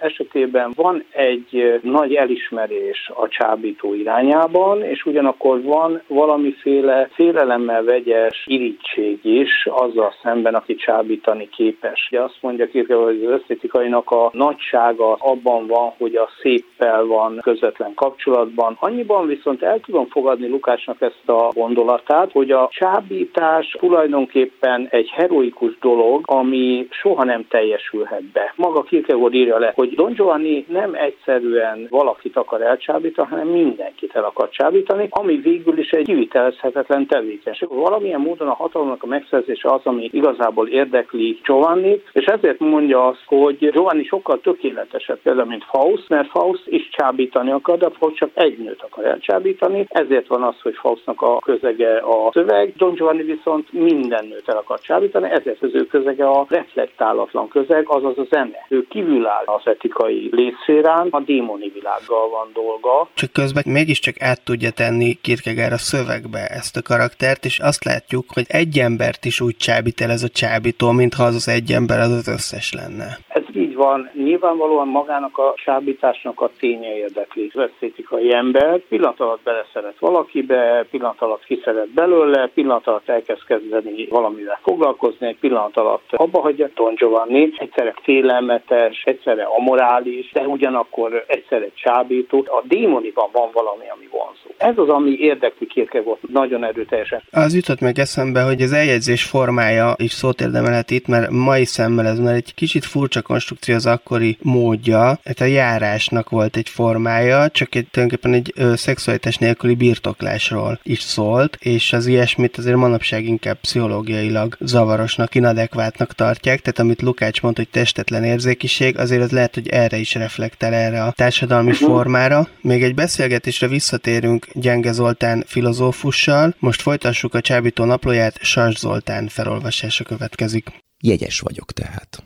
Esetében esetében van egy nagy elismerés a csábító irányában, és ugyanakkor van valamiféle félelemmel vegyes irítség is azzal szemben, aki csábítani képes. Ugye azt mondja Kierkegaard, hogy az esztetikainak a nagysága abban van, hogy a széppel van közvetlen kapcsolatban. Annyiban viszont el tudom fogadni Lukácsnak ezt a gondolatát, hogy a csábítás tulajdonképpen egy heroikus dolog, ami soha nem teljesülhet be. Maga Kierkegaard írja le, hogy Don Giovanni nem egyszerűen valakit akar elcsábítani, hanem mindenkit el akar csábítani, ami végül is egy kivitelezhetetlen tevékenység. Valamilyen módon a hatalomnak a megszerzése az, ami igazából érdekli Giovanni, és ezért mondja azt, hogy Giovanni sokkal tökéletesebb például, mint Faust, mert Faust is csábítani akar, de Faust csak egy nőt akar elcsábítani, ezért van az, hogy Faustnak a közege a szöveg, Don Giovanni viszont minden nőt el akar csábítani, ezért az ő közege a reflektálatlan közeg, azaz a zene. Ő kívüláll az etikai létszférán, a démoni világgal van dolga. Csak közben mégiscsak át tudja tenni Kierkegaard a szövegbe ezt a karaktert, és azt látjuk, hogy egy embert is úgy csábít el ez a csábító, mintha az az egy ember az az összes lenne. Ez így van. Nyilvánvalóan magának a csábításnak a ténye érdekli az esztétikai ember. Pillanat alatt beleszeret valakibe, pillanat alatt kiszeret belőle, pillanat alatt elkezd kezdeni valamivel foglalkozni, egy pillanat alatt abba hagyja Don Giovanni, egyszerre félelmetes, egyszerre amorális, is, de ugyanakkor egyszer egy csábító. A démoniban van valami, ami vonzó. Ez az, ami érdekli volt nagyon erőteljesen. Az jutott meg eszembe, hogy az eljegyzés formája is szót érdemelhet itt, mert mai szemmel ez már egy kicsit furcsa konstrukció az akkori módja. Hát a járásnak volt egy formája, csak egy, tulajdonképpen egy ö, szexualitás nélküli birtoklásról is szólt, és az ilyesmit azért manapság inkább pszichológiailag zavarosnak, inadekvátnak tartják, tehát amit Lukács mondta, hogy testetlen érzékiség, azért az lehet, hogy erre is reflektál erre a társadalmi uh-huh. formára. Még egy beszélgetésre visszatérünk Gyenge Zoltán filozófussal, most folytassuk a Csábító naplóját, Sas Zoltán felolvasása következik. Jegyes vagyok tehát.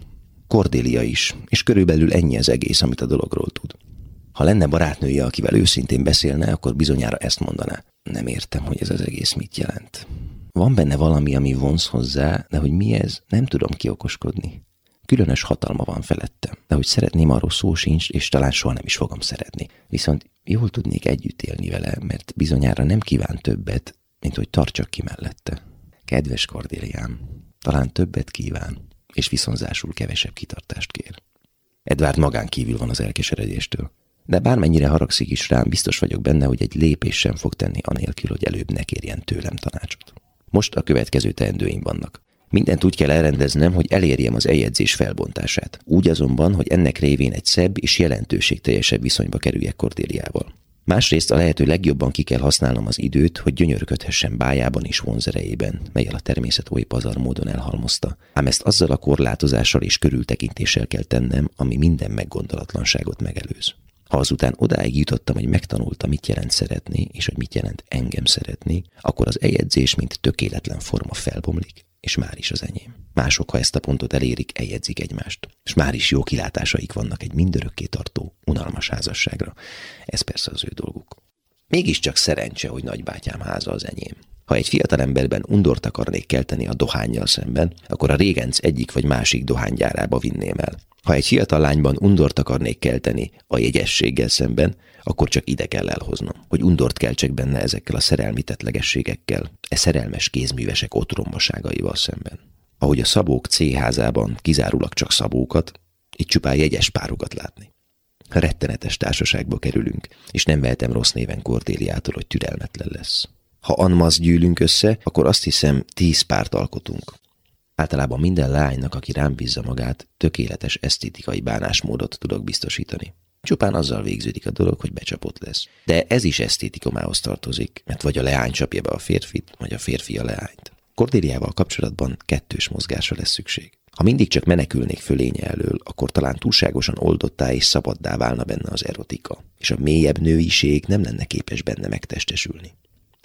Kordélia is, és körülbelül ennyi az egész, amit a dologról tud. Ha lenne barátnője, akivel őszintén beszélne, akkor bizonyára ezt mondaná. Nem értem, hogy ez az egész mit jelent. Van benne valami, ami vonz hozzá, de hogy mi ez, nem tudom kiokoskodni. Különös hatalma van felettem, de hogy szeretném, arról szó sincs, és talán soha nem is fogom szeretni. Viszont jól tudnék együtt élni vele, mert bizonyára nem kíván többet, mint hogy tartsak ki mellette. Kedves Kordéliám, talán többet kíván, és viszonzásul kevesebb kitartást kér. Edward magán kívül van az elkeseredéstől, de bármennyire haragszik is rám, biztos vagyok benne, hogy egy lépés sem fog tenni anélkül, hogy előbb ne kérjen tőlem tanácsot. Most a következő teendőim vannak. Mindent úgy kell elrendeznem, hogy elérjem az eljegyzés felbontását. Úgy azonban, hogy ennek révén egy szebb és jelentőségteljesebb viszonyba kerüljek Kordéliával. Másrészt a lehető legjobban ki kell használnom az időt, hogy gyönyörködhessen bájában és vonzerejében, melyel a természet oly pazar módon elhalmozta. Ám ezt azzal a korlátozással és körültekintéssel kell tennem, ami minden meggondolatlanságot megelőz. Ha azután odáig jutottam, hogy megtanultam, mit jelent szeretni, és hogy mit jelent engem szeretni, akkor az eljegyzés, mint tökéletlen forma felbomlik, és már is az enyém. Mások, ha ezt a pontot elérik, eljegyzik egymást, és már is jó kilátásaik vannak egy mindörökké tartó, unalmas házasságra. Ez persze az ő dolguk. Mégiscsak szerencse, hogy nagybátyám háza az enyém. Ha egy fiatal emberben undort akarnék kelteni a dohányjal szemben, akkor a régenc egyik vagy másik dohánygyárába vinném el. Ha egy fiatal lányban undort akarnék kelteni a jegyességgel szemben, akkor csak ide kell elhoznom, hogy undort keltsek benne ezekkel a szerelmi tetlegességekkel, e szerelmes kézművesek otrombaságaival szemben. Ahogy a szabók C házában kizárólag csak szabókat, itt csupán jegyes párokat látni. Rettenetes társaságba kerülünk, és nem vehetem rossz néven Kordéliától, hogy türelmetlen lesz. Ha anmaz gyűlünk össze, akkor azt hiszem tíz párt alkotunk. Általában minden lánynak, aki rám bízza magát, tökéletes esztétikai bánásmódot tudok biztosítani. Csupán azzal végződik a dolog, hogy becsapott lesz. De ez is esztétikomához tartozik, mert vagy a leány csapja be a férfit, vagy a férfi a leányt. Kordéliával kapcsolatban kettős mozgásra lesz szükség. Ha mindig csak menekülnék fölénye elől, akkor talán túlságosan oldottá és szabaddá válna benne az erotika, és a mélyebb nőiség nem lenne képes benne megtestesülni.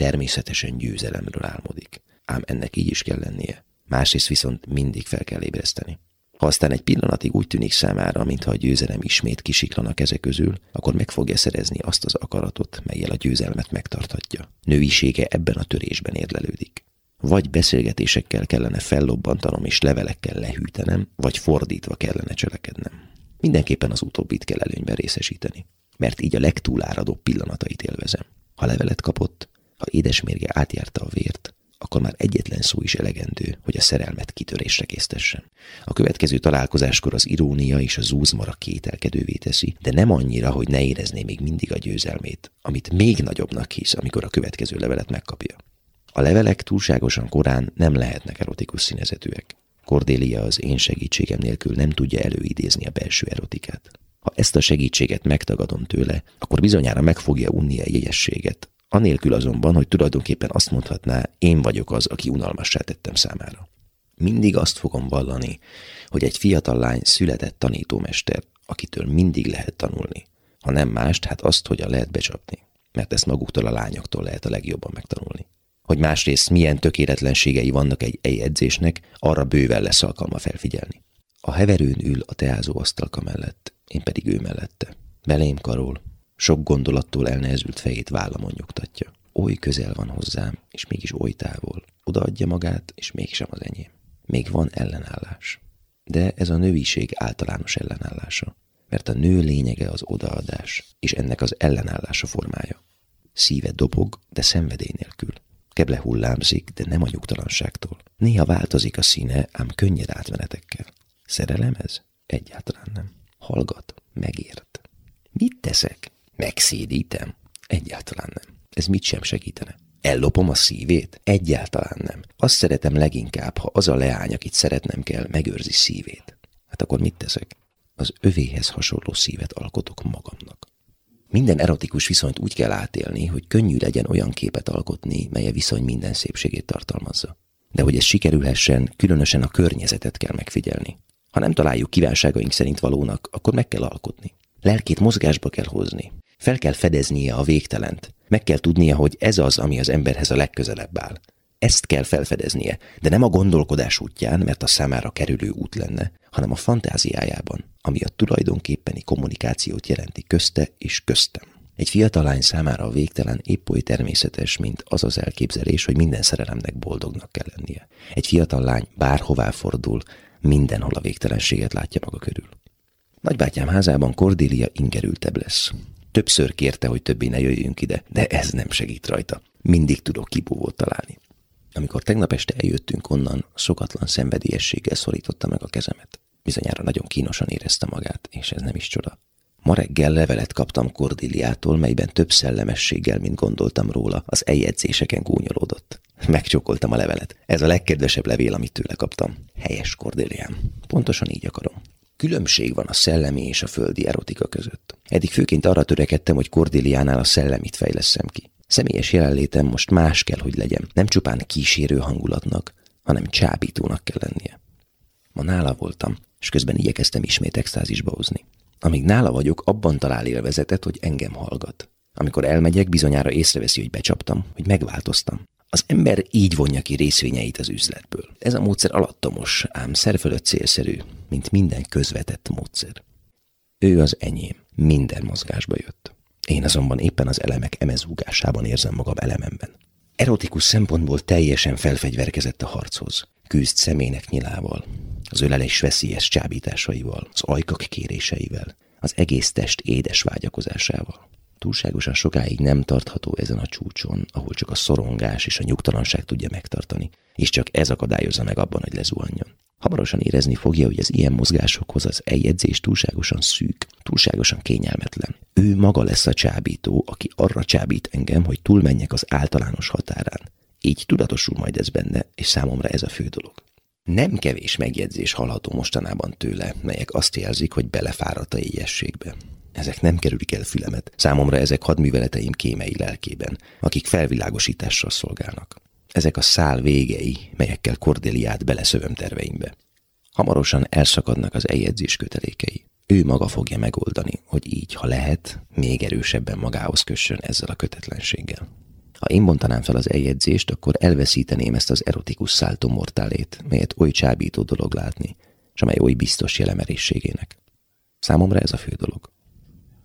Természetesen győzelemről álmodik, ám ennek így is kell lennie. Másrészt viszont mindig fel kell ébreszteni. Ha aztán egy pillanatig úgy tűnik számára, mintha a győzelem ismét kisiklana keze közül, akkor meg fogja szerezni azt az akaratot, melyel a győzelmet megtarthatja. Nőisége ebben a törésben érlelődik. Vagy beszélgetésekkel kellene fellobbantanom és levelekkel lehűtenem, vagy fordítva kellene cselekednem. Mindenképpen az utóbbit kell előnyben részesíteni, mert így a legtúláradóbb pillanatait élvezem. Ha levelet kapott, ha édesmérge átjárta a vért, akkor már egyetlen szó is elegendő, hogy a szerelmet kitörésre késztessen. A következő találkozáskor az irónia és a zúzmara kételkedővé teszi, de nem annyira, hogy ne érezné még mindig a győzelmét, amit még nagyobbnak hisz, amikor a következő levelet megkapja. A levelek túlságosan korán nem lehetnek erotikus színezetűek. Cordélia az én segítségem nélkül nem tudja előidézni a belső erotikát. Ha ezt a segítséget megtagadom tőle, akkor bizonyára meg fogja unni a jegyességet. Anélkül azonban, hogy tulajdonképpen azt mondhatná, én vagyok az, aki unalmassá tettem számára. Mindig azt fogom vallani, hogy egy fiatal lány született tanítómester, akitől mindig lehet tanulni. Ha nem mást, hát azt, hogyan lehet becsapni. Mert ezt maguktól a lányoktól lehet a legjobban megtanulni hogy másrészt milyen tökéletlenségei vannak egy ejegyzésnek, arra bőven lesz alkalma felfigyelni. A heverőn ül a teázó asztalka mellett, én pedig ő mellette. Belém karol, sok gondolattól elnehezült fejét vállamon nyugtatja. Oly közel van hozzám, és mégis oly távol. Odaadja magát, és mégsem az enyém. Még van ellenállás. De ez a nőiség általános ellenállása. Mert a nő lényege az odaadás, és ennek az ellenállása formája. Szíve dobog, de szenvedély nélkül. Keble hullámzik, de nem a nyugtalanságtól. Néha változik a színe, ám könnyed átmenetekkel. Szerelem ez? Egyáltalán nem. Hallgat, megért. Mit teszek? Megszédítem? Egyáltalán nem. Ez mit sem segítene. Ellopom a szívét? Egyáltalán nem. Azt szeretem leginkább, ha az a leány, akit szeretnem kell, megőrzi szívét. Hát akkor mit teszek? Az övéhez hasonló szívet alkotok magamnak. Minden erotikus viszonyt úgy kell átélni, hogy könnyű legyen olyan képet alkotni, mely a viszony minden szépségét tartalmazza. De hogy ez sikerülhessen, különösen a környezetet kell megfigyelni. Ha nem találjuk kívánságaink szerint valónak, akkor meg kell alkotni. Lelkét mozgásba kell hozni. Fel kell fedeznie a végtelent. Meg kell tudnia, hogy ez az, ami az emberhez a legközelebb áll. Ezt kell felfedeznie, de nem a gondolkodás útján, mert a számára kerülő út lenne, hanem a fantáziájában, ami a tulajdonképpeni kommunikációt jelenti közte és köztem. Egy fiatal lány számára a végtelen épp oly természetes, mint az az elképzelés, hogy minden szerelemnek boldognak kell lennie. Egy fiatal lány bárhová fordul, mindenhol a végtelenséget látja maga körül. Nagybátyám házában Cordélia ingerültebb lesz. Többször kérte, hogy többé ne jöjjünk ide, de ez nem segít rajta. Mindig tudok kibúvót találni. Amikor tegnap este eljöttünk onnan, szokatlan szenvedélyességgel szorította meg a kezemet. Bizonyára nagyon kínosan érezte magát, és ez nem is csoda. Ma reggel levelet kaptam Kordiliától, melyben több szellemességgel, mint gondoltam róla, az eljegyzéseken gúnyolódott. Megcsokoltam a levelet. Ez a legkedvesebb levél, amit tőle kaptam. Helyes Kordiliám. Pontosan így akarom. Különbség van a szellemi és a földi erotika között. Eddig főként arra törekedtem, hogy Kordéliánál a szellemit fejleszem ki. Személyes jelenlétem most más kell, hogy legyen. Nem csupán kísérő hangulatnak, hanem csábítónak kell lennie. Ma nála voltam, és közben igyekeztem ismét extázisba hozni. Amíg nála vagyok, abban talál élvezetet, hogy engem hallgat. Amikor elmegyek, bizonyára észreveszi, hogy becsaptam, hogy megváltoztam. Az ember így vonja ki részvényeit az üzletből. Ez a módszer alattomos, ám szerfölött célszerű, mint minden közvetett módszer. Ő az enyém, minden mozgásba jött. Én azonban éppen az elemek emezúgásában érzem magam elememben. Erotikus szempontból teljesen felfegyverkezett a harchoz. Küzd szemének nyilával, az ölelés veszélyes csábításaival, az ajkak kéréseivel, az egész test édes vágyakozásával. Túlságosan sokáig nem tartható ezen a csúcson, ahol csak a szorongás és a nyugtalanság tudja megtartani, és csak ez akadályozza meg abban, hogy lezuhanjon. Hamarosan érezni fogja, hogy az ilyen mozgásokhoz az eljegyzés túlságosan szűk, túlságosan kényelmetlen. Ő maga lesz a csábító, aki arra csábít engem, hogy túlmenjek az általános határán. Így tudatosul majd ez benne, és számomra ez a fő dolog. Nem kevés megjegyzés hallható mostanában tőle, melyek azt jelzik, hogy belefáradt a éjességbe. Ezek nem kerülik el fülemet. Számomra ezek hadműveleteim kémei lelkében, akik felvilágosítással szolgálnak. Ezek a szál végei, melyekkel Kordéliát beleszövöm terveimbe. Hamarosan elszakadnak az eljegyzés kötelékei. Ő maga fogja megoldani, hogy így, ha lehet, még erősebben magához kössön ezzel a kötetlenséggel. Ha én bontanám fel az eljegyzést, akkor elveszíteném ezt az erotikus száltó mortálét, melyet oly csábító dolog látni, és amely oly biztos jelemerészségének. Számomra ez a fő dolog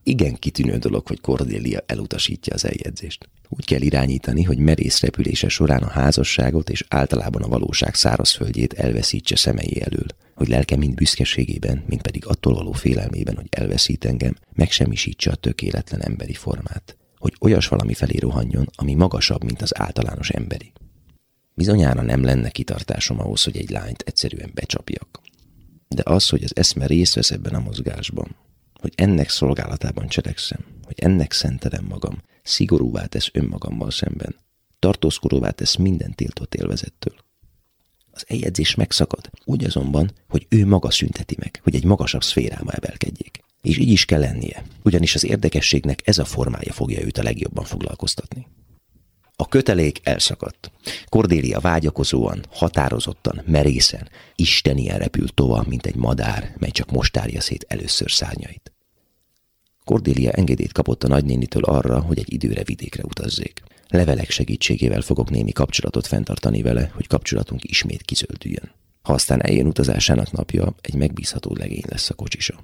igen kitűnő dolog, hogy Cordélia elutasítja az eljegyzést. Úgy kell irányítani, hogy merész repülése során a házasságot és általában a valóság szárazföldjét elveszítse szemei elől, hogy lelke mind büszkeségében, mind pedig attól való félelmében, hogy elveszít engem, megsemmisítse a tökéletlen emberi formát, hogy olyas valami felé rohanjon, ami magasabb, mint az általános emberi. Bizonyára nem lenne kitartásom ahhoz, hogy egy lányt egyszerűen becsapjak. De az, hogy az eszme részt vesz ebben a mozgásban, hogy ennek szolgálatában cselekszem, hogy ennek szentelem magam, szigorúvá tesz önmagammal szemben, tartózkodóvá tesz minden tiltott élvezettől. Az eljegyzés megszakad, úgy azonban, hogy ő maga szünteti meg, hogy egy magasabb szférába emelkedjék. És így is kell lennie, ugyanis az érdekességnek ez a formája fogja őt a legjobban foglalkoztatni. A kötelék elszakadt. Kordélia vágyakozóan, határozottan, merészen, istenien repült tovább, mint egy madár, mely csak most tárja szét először szárnyait. Kordélia engedélyt kapott a nagynénitől arra, hogy egy időre vidékre utazzék. Levelek segítségével fogok némi kapcsolatot fenntartani vele, hogy kapcsolatunk ismét kizöldüljön. Ha aztán eljön utazásának napja, egy megbízható legény lesz a kocsisa.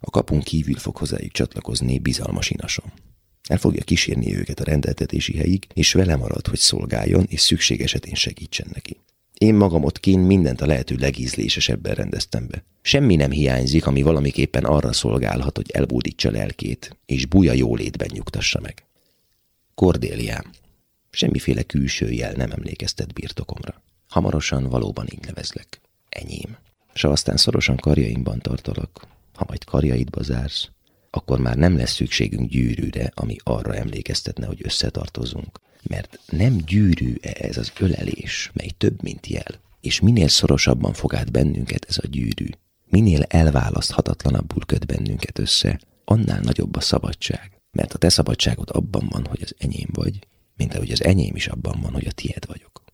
A kapun kívül fog hozzájuk csatlakozni bizalmas inasom. El fogja kísérni őket a rendeltetési helyig, és vele marad, hogy szolgáljon, és szükség esetén segítsen neki. Én magam ott kín mindent a lehető legízlésesebben rendeztem be. Semmi nem hiányzik, ami valamiképpen arra szolgálhat, hogy elbúdítsa lelkét, és buja jólétben nyugtassa meg. Kordéliám. Semmiféle külső jel nem emlékeztet birtokomra. Hamarosan valóban így nevezlek. Enyém. S aztán szorosan karjaimban tartalak, ha majd karjaidba zársz, akkor már nem lesz szükségünk gyűrűre, ami arra emlékeztetne, hogy összetartozunk. Mert nem gyűrű-e ez az ölelés, mely több, mint jel, és minél szorosabban fog át bennünket ez a gyűrű, minél elválaszthatatlanabbul köt bennünket össze, annál nagyobb a szabadság. Mert a te szabadságod abban van, hogy az enyém vagy, mint ahogy az enyém is abban van, hogy a tied vagyok.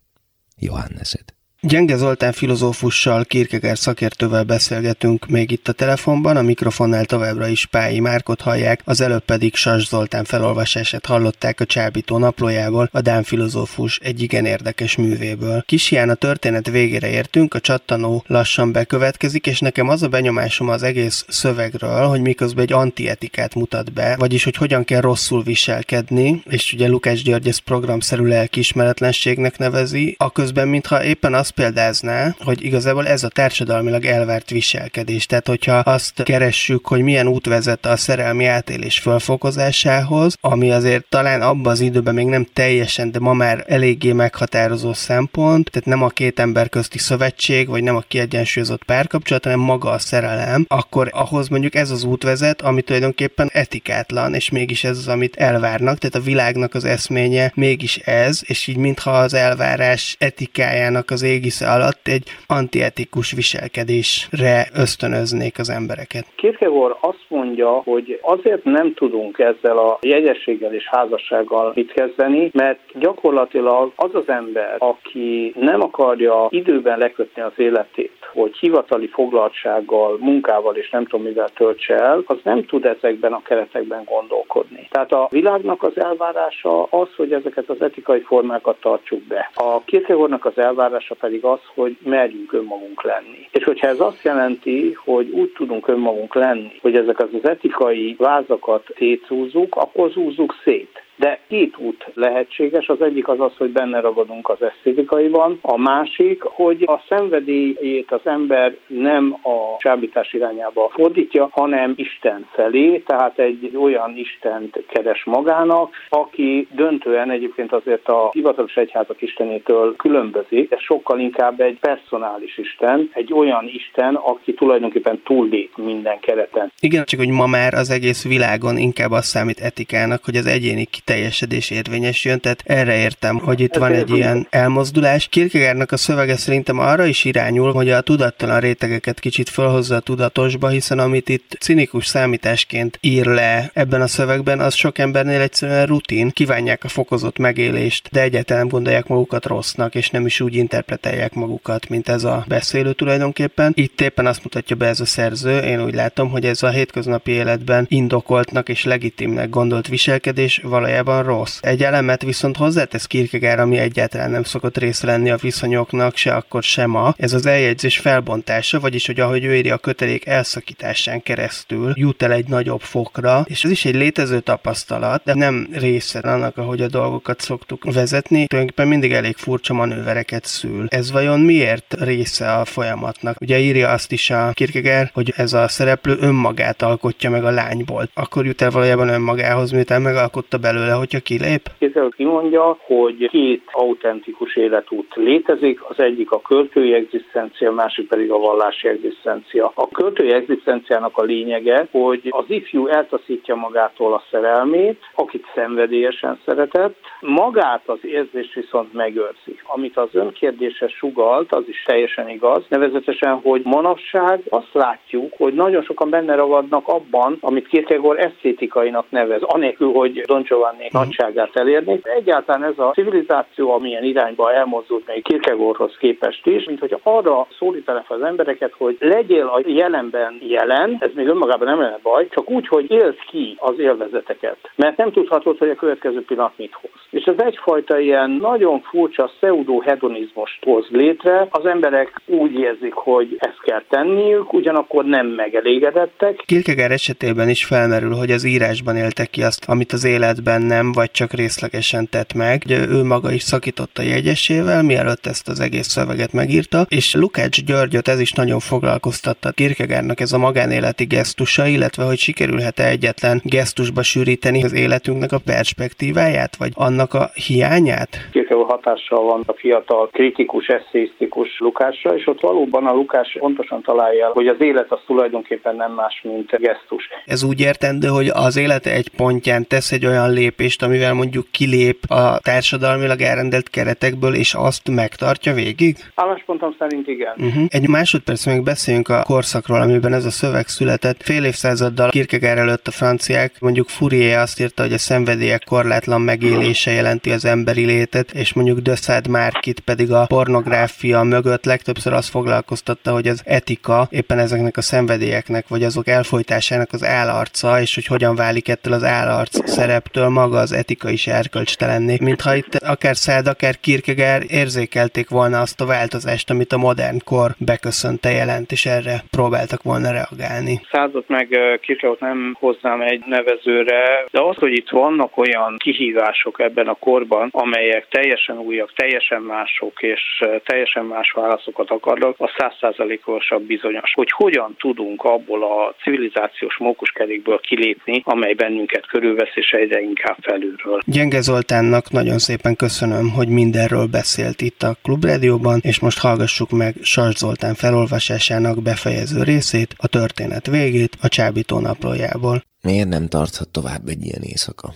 Johannesed. Gyenge Zoltán filozófussal, Kierkegaard szakértővel beszélgetünk még itt a telefonban, a mikrofonnál továbbra is Pályi Márkot hallják, az előbb pedig Sas Zoltán felolvasását hallották a Csábító naplójából, a Dán filozófus egy igen érdekes művéből. Kisján a történet végére értünk, a csattanó lassan bekövetkezik, és nekem az a benyomásom az egész szövegről, hogy miközben egy antietikát mutat be, vagyis hogy hogyan kell rosszul viselkedni, és ugye Lukács György ezt programszerű lelkiismeretlenségnek nevezi, a közben mintha éppen azt azt példázná, hogy igazából ez a társadalmilag elvárt viselkedés. Tehát, hogyha azt keressük, hogy milyen út vezet a szerelmi átélés fölfokozásához, ami azért talán abban az időben még nem teljesen, de ma már eléggé meghatározó szempont, tehát nem a két ember közti szövetség, vagy nem a kiegyensúlyozott párkapcsolat, hanem maga a szerelem, akkor ahhoz mondjuk ez az út vezet, ami tulajdonképpen etikátlan, és mégis ez az, amit elvárnak, tehát a világnak az eszménye mégis ez, és így mintha az elvárás etikájának az égisze alatt egy antietikus viselkedésre ösztönöznék az embereket. Kierkegaard azt mondja, hogy azért nem tudunk ezzel a jegyességgel és házassággal mit kezdeni, mert gyakorlatilag az az ember, aki nem akarja időben lekötni az életét, hogy hivatali foglaltsággal, munkával és nem tudom mivel töltse el, az nem tud ezekben a keretekben gondolkodni. Tehát a világnak az elvárása az, hogy ezeket az etikai formákat tartsuk be. A Kierkegaardnak az elvárása pedig az, hogy merjünk önmagunk lenni. És hogyha ez azt jelenti, hogy úgy tudunk önmagunk lenni, hogy ezeket az etikai vázakat tétszúzzuk, akkor zúzzuk szét. De két út lehetséges, az egyik az az, hogy benne ragadunk az esztétikaiban, a másik, hogy a szenvedélyét az ember nem a csábítás irányába fordítja, hanem Isten felé, tehát egy olyan Istent keres magának, aki döntően egyébként azért a hivatalos egyházak istenétől különbözik, ez sokkal inkább egy personális Isten, egy olyan Isten, aki tulajdonképpen túllép minden kereten. Igen, csak hogy ma már az egész világon inkább az számít etikának, hogy az egyéni kiteljesedés érvényesüljön, tehát erre értem, hogy itt van egy ilyen elmozdulás. Kierkegaardnak a szövege szerintem arra is irányul, hogy a tudattalan rétegeket kicsit felhozza a tudatosba, hiszen amit itt cinikus számításként ír le ebben a szövegben, az sok embernél egyszerűen rutin, kívánják a fokozott megélést, de egyáltalán gondolják magukat rossznak, és nem is úgy interpretálják magukat, mint ez a beszélő tulajdonképpen. Itt éppen azt mutatja be ez a szerző, én úgy látom, hogy ez a hétköznapi életben indokoltnak és legitimnek gondolt viselkedés valójában valójában rossz. Egy elemet viszont hozzátesz Kierkegaard, ami egyáltalán nem szokott része lenni a viszonyoknak, se akkor sem ma. Ez az eljegyzés felbontása, vagyis hogy ahogy ő írja a kötelék elszakításán keresztül jut el egy nagyobb fokra, és ez is egy létező tapasztalat, de nem része annak, ahogy a dolgokat szoktuk vezetni. Tulajdonképpen mindig elég furcsa manővereket szül. Ez vajon miért része a folyamatnak? Ugye írja azt is a Kierkegaard, hogy ez a szereplő önmagát alkotja meg a lányból. Akkor jut el valójában önmagához, miután megalkotta belőle belőle, hogyha kilép? Kézzel kimondja, hogy két autentikus életút létezik, az egyik a költői egzisztencia, a másik pedig a vallási egzisztencia. A költői egzisztenciának a lényege, hogy az ifjú eltaszítja magától a szerelmét, akit szenvedélyesen szeretett, magát az érzést viszont megőrzi. Amit az önkérdése sugalt, az is teljesen igaz, nevezetesen, hogy manapság azt látjuk, hogy nagyon sokan benne ragadnak abban, amit Kierkegaard esztétikainak nevez, anélkül, hogy Don Giovanni szeretnék uh-huh. Elérni. Egyáltalán ez a civilizáció, amilyen irányba elmozdult még Kierkegaardhoz képest is, mint hogy arra szólítanak az embereket, hogy legyél a jelenben jelen, ez még önmagában nem lenne baj, csak úgy, hogy éld ki az élvezeteket. Mert nem tudhatod, hogy a következő pillanat mit hoz. És ez egyfajta ilyen nagyon furcsa pseudo-hedonizmust hoz létre. Az emberek úgy érzik, hogy ezt kell tenniük, ugyanakkor nem megelégedettek. Kierkegaard esetében is felmerül, hogy az írásban éltek ki azt, amit az életben nem, vagy csak részlegesen tett meg. Ugye ő maga is szakította jegyesével, mielőtt ezt az egész szöveget megírta, és Lukács Györgyöt ez is nagyon foglalkoztatta Kierkegaardnak ez a magánéleti gesztusa, illetve hogy sikerülhet-e egyetlen gesztusba sűríteni az életünknek a perspektíváját, vagy annak a hiányát? Kierkegaard hatással van a fiatal kritikus, eszéisztikus Lukásra, és ott valóban a Lukás pontosan találja, hogy az élet az tulajdonképpen nem más, mint gesztus. Ez úgy értendő, hogy az élete egy pontján tesz egy olyan lépést, amivel mondjuk kilép a társadalmilag elrendelt keretekből, és azt megtartja végig? Álláspontom szerint igen. Uh-huh. Egy másodperc még beszéljünk a korszakról, amiben ez a szöveg született. Fél évszázaddal Kierkegaard előtt a franciák, mondjuk Fourier azt írta, hogy a szenvedélyek korlátlan megélése jelenti az emberi létet, és mondjuk Sade Márkit pedig a pornográfia mögött legtöbbször azt foglalkoztatta, hogy az etika éppen ezeknek a szenvedélyeknek, vagy azok elfolytásának az állarca, és hogy hogyan válik ettől az állarc szereptől ma maga az etika is erkölcstelenné, mintha itt akár Szeld, akár Kierkegaard érzékelték volna azt a változást, amit a modern kor beköszönte jelent, és erre próbáltak volna reagálni. Százat meg Kierkegaard nem hoznám egy nevezőre, de az, hogy itt vannak olyan kihívások ebben a korban, amelyek teljesen újak, teljesen mások, és teljesen más válaszokat akarnak, a százszázalékosabb bizonyos. Hogy hogyan tudunk abból a civilizációs mókuskerékből kilépni, amely bennünket körülvesz, és egyre inkább felülről. Gyenge Zoltánnak nagyon szépen köszönöm, hogy mindenről beszélt itt a Klubrádióban, és most hallgassuk meg Sars Zoltán felolvasásának befejező részét, a történet végét a Csábító naplójából. Miért nem tarthat tovább egy ilyen éjszaka?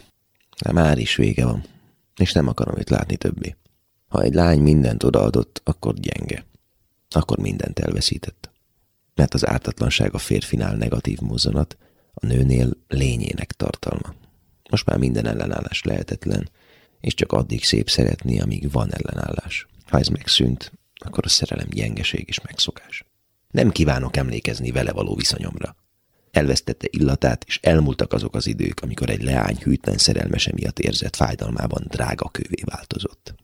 De már is vége van, és nem akarom itt látni többé. Ha egy lány mindent odaadott, akkor gyenge. Akkor mindent elveszített. Mert az ártatlanság a férfinál negatív mozzanat, a nőnél lényének tartalma. Most már minden ellenállás lehetetlen, és csak addig szép szeretni, amíg van ellenállás. Ha ez megszűnt, akkor a szerelem gyengeség és megszokás. Nem kívánok emlékezni vele való viszonyomra. Elvesztette illatát, és elmúltak azok az idők, amikor egy leány hűtlen szerelmese miatt érzett fájdalmában drága kővé változott.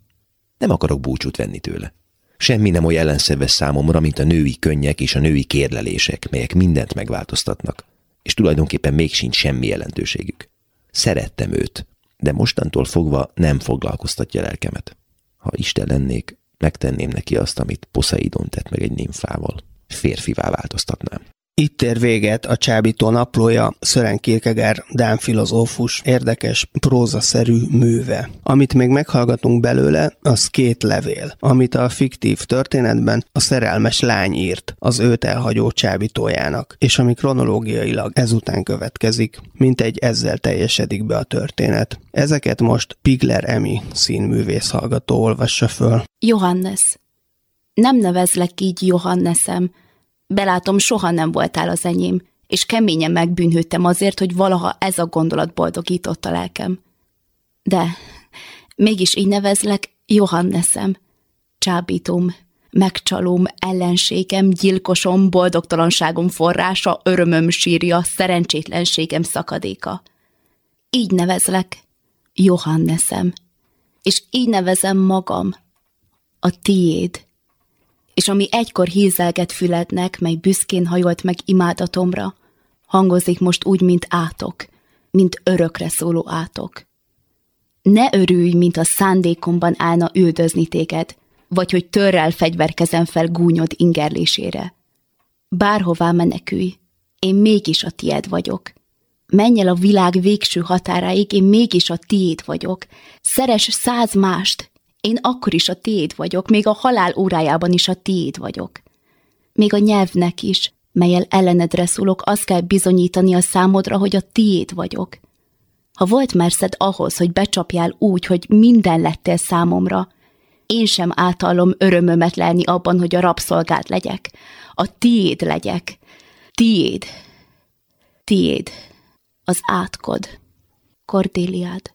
Nem akarok búcsút venni tőle. Semmi nem olyan ellenszerves számomra, mint a női könnyek és a női kérlelések, melyek mindent megváltoztatnak, és tulajdonképpen még sincs semmi jelentőségük. Szerettem őt, de mostantól fogva nem foglalkoztatja lelkemet. Ha Isten lennék, megtenném neki azt, amit Poseidon tett meg egy nimfával. Férfivá változtatnám. Itt ér véget a Csábító naplója Szören Kierkegaard, Dán filozófus, érdekes, prózaszerű műve. Amit még meghallgatunk belőle, az két levél, amit a fiktív történetben a szerelmes lány írt az őt elhagyó csábítójának, és ami kronológiailag ezután következik, mint egy ezzel teljesedik be a történet. Ezeket most Pigler Emi színművész hallgató olvassa föl. Johannes. Nem nevezlek így Johannesem, Belátom, soha nem voltál az enyém, és keményen megbűnhődtem azért, hogy valaha ez a gondolat boldogított a lelkem. De mégis így nevezlek Johanneszem, csábítom, megcsalom, ellenségem, gyilkosom, boldogtalanságom forrása, örömöm sírja, szerencsétlenségem szakadéka. Így nevezlek Johanneszem, és így nevezem magam, a tiéd, és ami egykor hízelget fülednek, mely büszkén hajolt meg imádatomra, hangozik most úgy, mint átok, mint örökre szóló átok. Ne örülj, mint a szándékomban állna üldözni téged, vagy hogy törrel fegyverkezem fel gúnyod ingerlésére. Bárhová menekülj, én mégis a tied vagyok. Menj el a világ végső határáig, én mégis a tiéd vagyok. Szeres száz mást, én akkor is a tiéd vagyok, még a halál órájában is a tiéd vagyok. Még a nyelvnek is, melyel ellenedre szólok, azt kell bizonyítani a számodra, hogy a tiéd vagyok. Ha volt merszed ahhoz, hogy becsapjál úgy, hogy minden lettél számomra, én sem átallom örömömet lelni abban, hogy a rabszolgád legyek. A tiéd legyek. Tiéd. Tiéd. Az átkod. Cordéliád.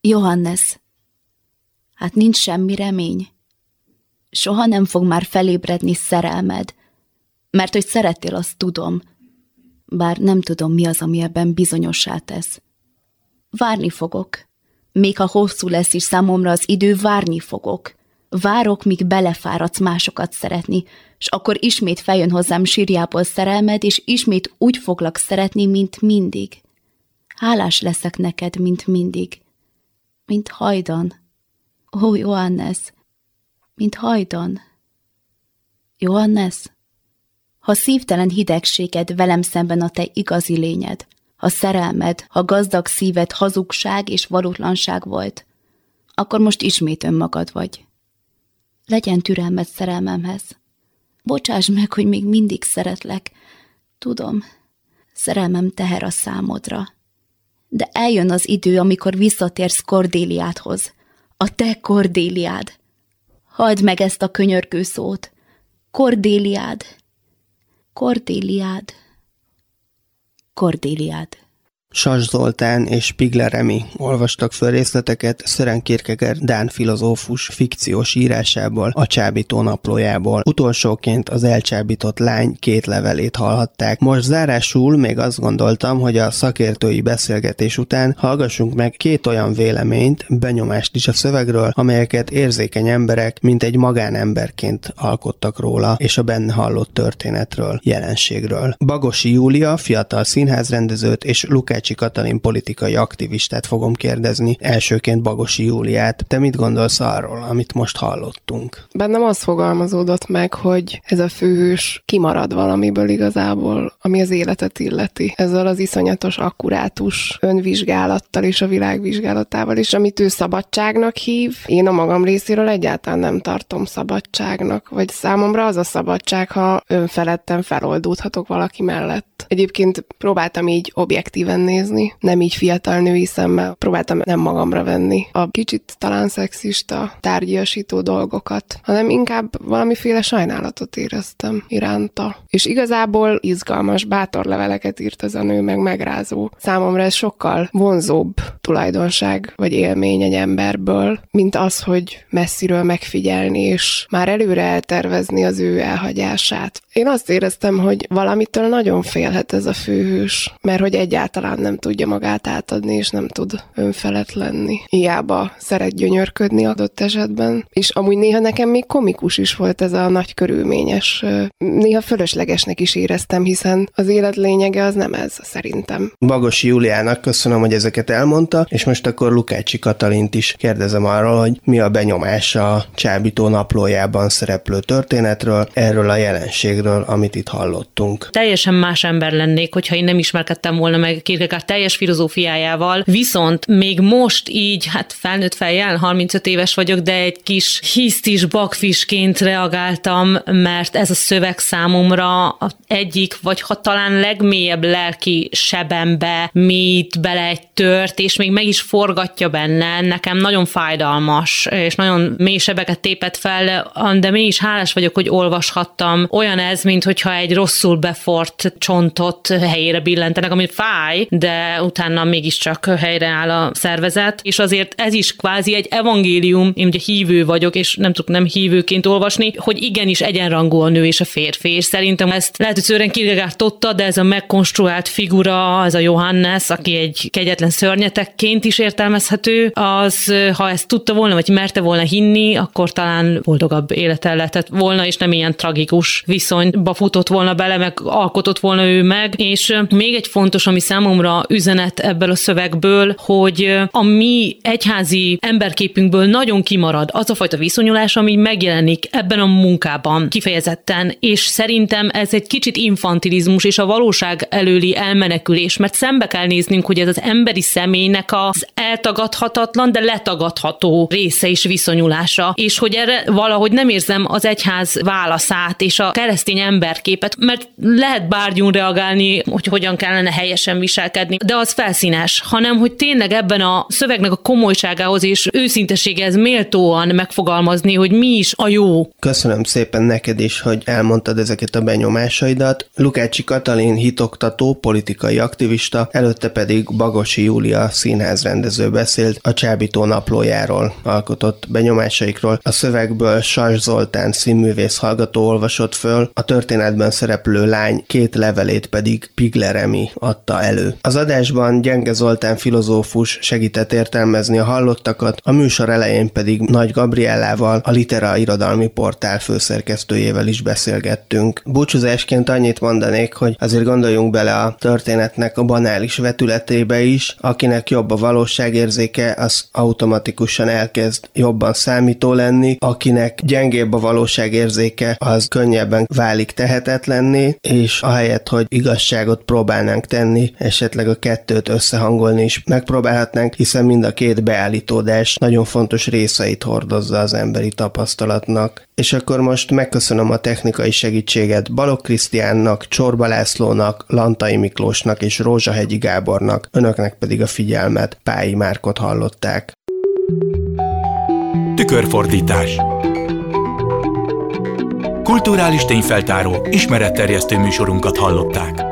Johannes, Hát nincs semmi remény. Soha nem fog már felébredni szerelmed, mert hogy szeretél, azt tudom, bár nem tudom, mi az, ami ebben bizonyossá tesz. Várni fogok. Még ha hosszú lesz is számomra az idő, várni fogok. Várok, míg belefáradsz másokat szeretni, és akkor ismét feljön hozzám sírjából szerelmed, és ismét úgy foglak szeretni, mint mindig. Hálás leszek neked, mint mindig. Mint hajdan. Ó, Johannes, mint hajdan. Johannes, ha szívtelen hidegséged velem szemben a te igazi lényed, ha szerelmed, ha gazdag szíved hazugság és valótlanság volt, akkor most ismét önmagad vagy. Legyen türelmed szerelmemhez. Bocsáss meg, hogy még mindig szeretlek. Tudom, szerelmem teher a számodra. De eljön az idő, amikor visszatérsz Kordéliádhoz, a te Kordéliád. Hagyd meg ezt a könyörgő szót. Kordéliád. Kordéliád. Kordéliád. Sas Zoltán és Pigler Emi olvastak föl részleteket Sören Kierkegaard Dán filozófus fikciós írásából, a csábító naplójából. Utolsóként az elcsábított lány két levelét hallhatták. Most zárásul még azt gondoltam, hogy a szakértői beszélgetés után hallgassunk meg két olyan véleményt, benyomást is a szövegről, amelyeket érzékeny emberek, mint egy magánemberként alkottak róla, és a benne hallott történetről, jelenségről. Bagosi Júlia, fiatal színházrendezőt és Lukácsi Katalin politikai aktivistát fogom kérdezni, elsőként Bagosi Júliát. Te mit gondolsz arról, amit most hallottunk? Bennem az fogalmazódott meg, hogy ez a főhős kimarad valamiből igazából, ami az életet illeti. Ezzel az iszonyatos akkurátus önvizsgálattal és a világvizsgálatával is, amit ő szabadságnak hív. Én a magam részéről egyáltalán nem tartom szabadságnak, vagy számomra az a szabadság, ha önfeledten feloldódhatok valaki mellett. Egyébként próbáltam így objektíven nézni, nem így fiatal női szemmel, próbáltam nem magamra venni a kicsit talán szexista, tárgyasító dolgokat, hanem inkább valamiféle sajnálatot éreztem iránta. És igazából izgalmas, bátor leveleket írt ez a nő, meg megrázó. Számomra ez sokkal vonzóbb tulajdonság vagy élmény egy emberből, mint az, hogy messziről megfigyelni, és már előre eltervezni az ő elhagyását. Én azt éreztem, hogy valamitől nagyon félhet ez a főhős, mert hogy egyáltalán nem tudja magát átadni, és nem tud önfelett lenni. Hiába szeret gyönyörködni adott esetben. És amúgy néha nekem még komikus is volt ez a nagy körülményes. Néha fölöslegesnek is éreztem, hiszen az élet lényege az nem ez, szerintem. Bagosi Juliának köszönöm, hogy ezeket elmondta, és most akkor Lukácsi Katalint is kérdezem arról, hogy mi a benyomása a Csábító naplójában szereplő történetről, erről a jelenségről, amit itt hallottunk. Teljesen más ember lennék, hogyha én nem ismerkedtem volna meg Kierkegaard teljes filozófiájával, viszont még most így, hát felnőtt fejjel, 35 éves vagyok, de egy kis hisztis bakfisként reagáltam, mert ez a szöveg számomra egyik, vagy ha talán legmélyebb lelki sebembe mélyít bele egy tört, és még meg is forgatja benne. Nekem nagyon fájdalmas, és nagyon mély sebeket tépett fel, de mégis hálás vagyok, hogy olvashattam. Olyan ez, mint hogyha egy rosszul befort csontot helyére billentenek, ami fáj, de utána mégiscsak helyreáll a szervezet, és azért ez is kvázi egy evangélium, én ugye hívő vagyok, és nem tudok nem hívőként olvasni, hogy igenis egyenrangú a nő és a férfi, és szerintem ezt lehet, hogy Sören tudta, de ez a megkonstruált figura, ez a Johannes, aki egy kegyetlen szörnyetekként is értelmezhető, az, ha ezt tudta volna, vagy merte volna hinni, akkor talán boldogabb élete lehetett volna, és nem ilyen tragikus viszonyba futott volna bele, meg alkotott volna ő meg. És még egy fontos, ami számomra üzenet ebből a szövegből, hogy a mi egyházi emberképünkből nagyon kimarad az a fajta viszonyulás, ami megjelenik ebben a munkában kifejezetten, és szerintem ez egy kicsit infantilizmus és a valóság előli elmenekülés, mert szembe kell néznünk, hogy ez az emberi személynek az eltagadhatatlan, de letagadható része és viszonyulása, és hogy erre valahogy nem érzem az egyház válaszát és a keresztény emberképet, mert lehet bárgyún reagálni, hogy hogyan kellene helyesen viselkedni, de az felszínes, hanem hogy tényleg ebben a szövegnek a komolyságához és őszintességhez méltóan megfogalmazni, hogy mi is a jó. Köszönöm szépen neked is, hogy elmondtad ezeket a benyomásaidat. Lukácsi Katalin hitoktató, politikai aktivista, előtte pedig Bagosi Júlia színházrendező beszélt a Csábító naplójáról alkotott benyomásaikról. A szövegből Sas Zoltán színművész hallgató olvasott föl, a történetben szereplő lány két levelét pedig Pigleremi adta elő. Az adásban Gyenge Zoltán filozófus segített értelmezni a hallottakat, a műsor elején pedig Nagy Gabriellával, a Litera irodalmi portál főszerkesztőjével is beszélgettünk. Búcsúzásként annyit mondanék, hogy azért gondoljunk bele a történetnek a banális vetületébe is, akinek jobb a valóságérzéke, az automatikusan elkezd jobban számító lenni, akinek gyengébb a valóságérzéke, az könnyebben válik tehetetlenni, és ahelyett, hogy igazságot próbálnánk tenni, esetleg a kettőt összehangolni is megpróbálhatnánk, hiszen mind a két beállítódás nagyon fontos részeit hordozza az emberi tapasztalatnak. És akkor most megköszönöm a technikai segítséget Balok Krisztiánnak, Csorba Lászlónak, Lantai Miklósnak és Rózsahegyi Gábornak, önöknek pedig a figyelmet Pályi Márkot hallották. Tükörfordítás Kulturális tényfeltáró, ismeretterjesztő műsorunkat hallották.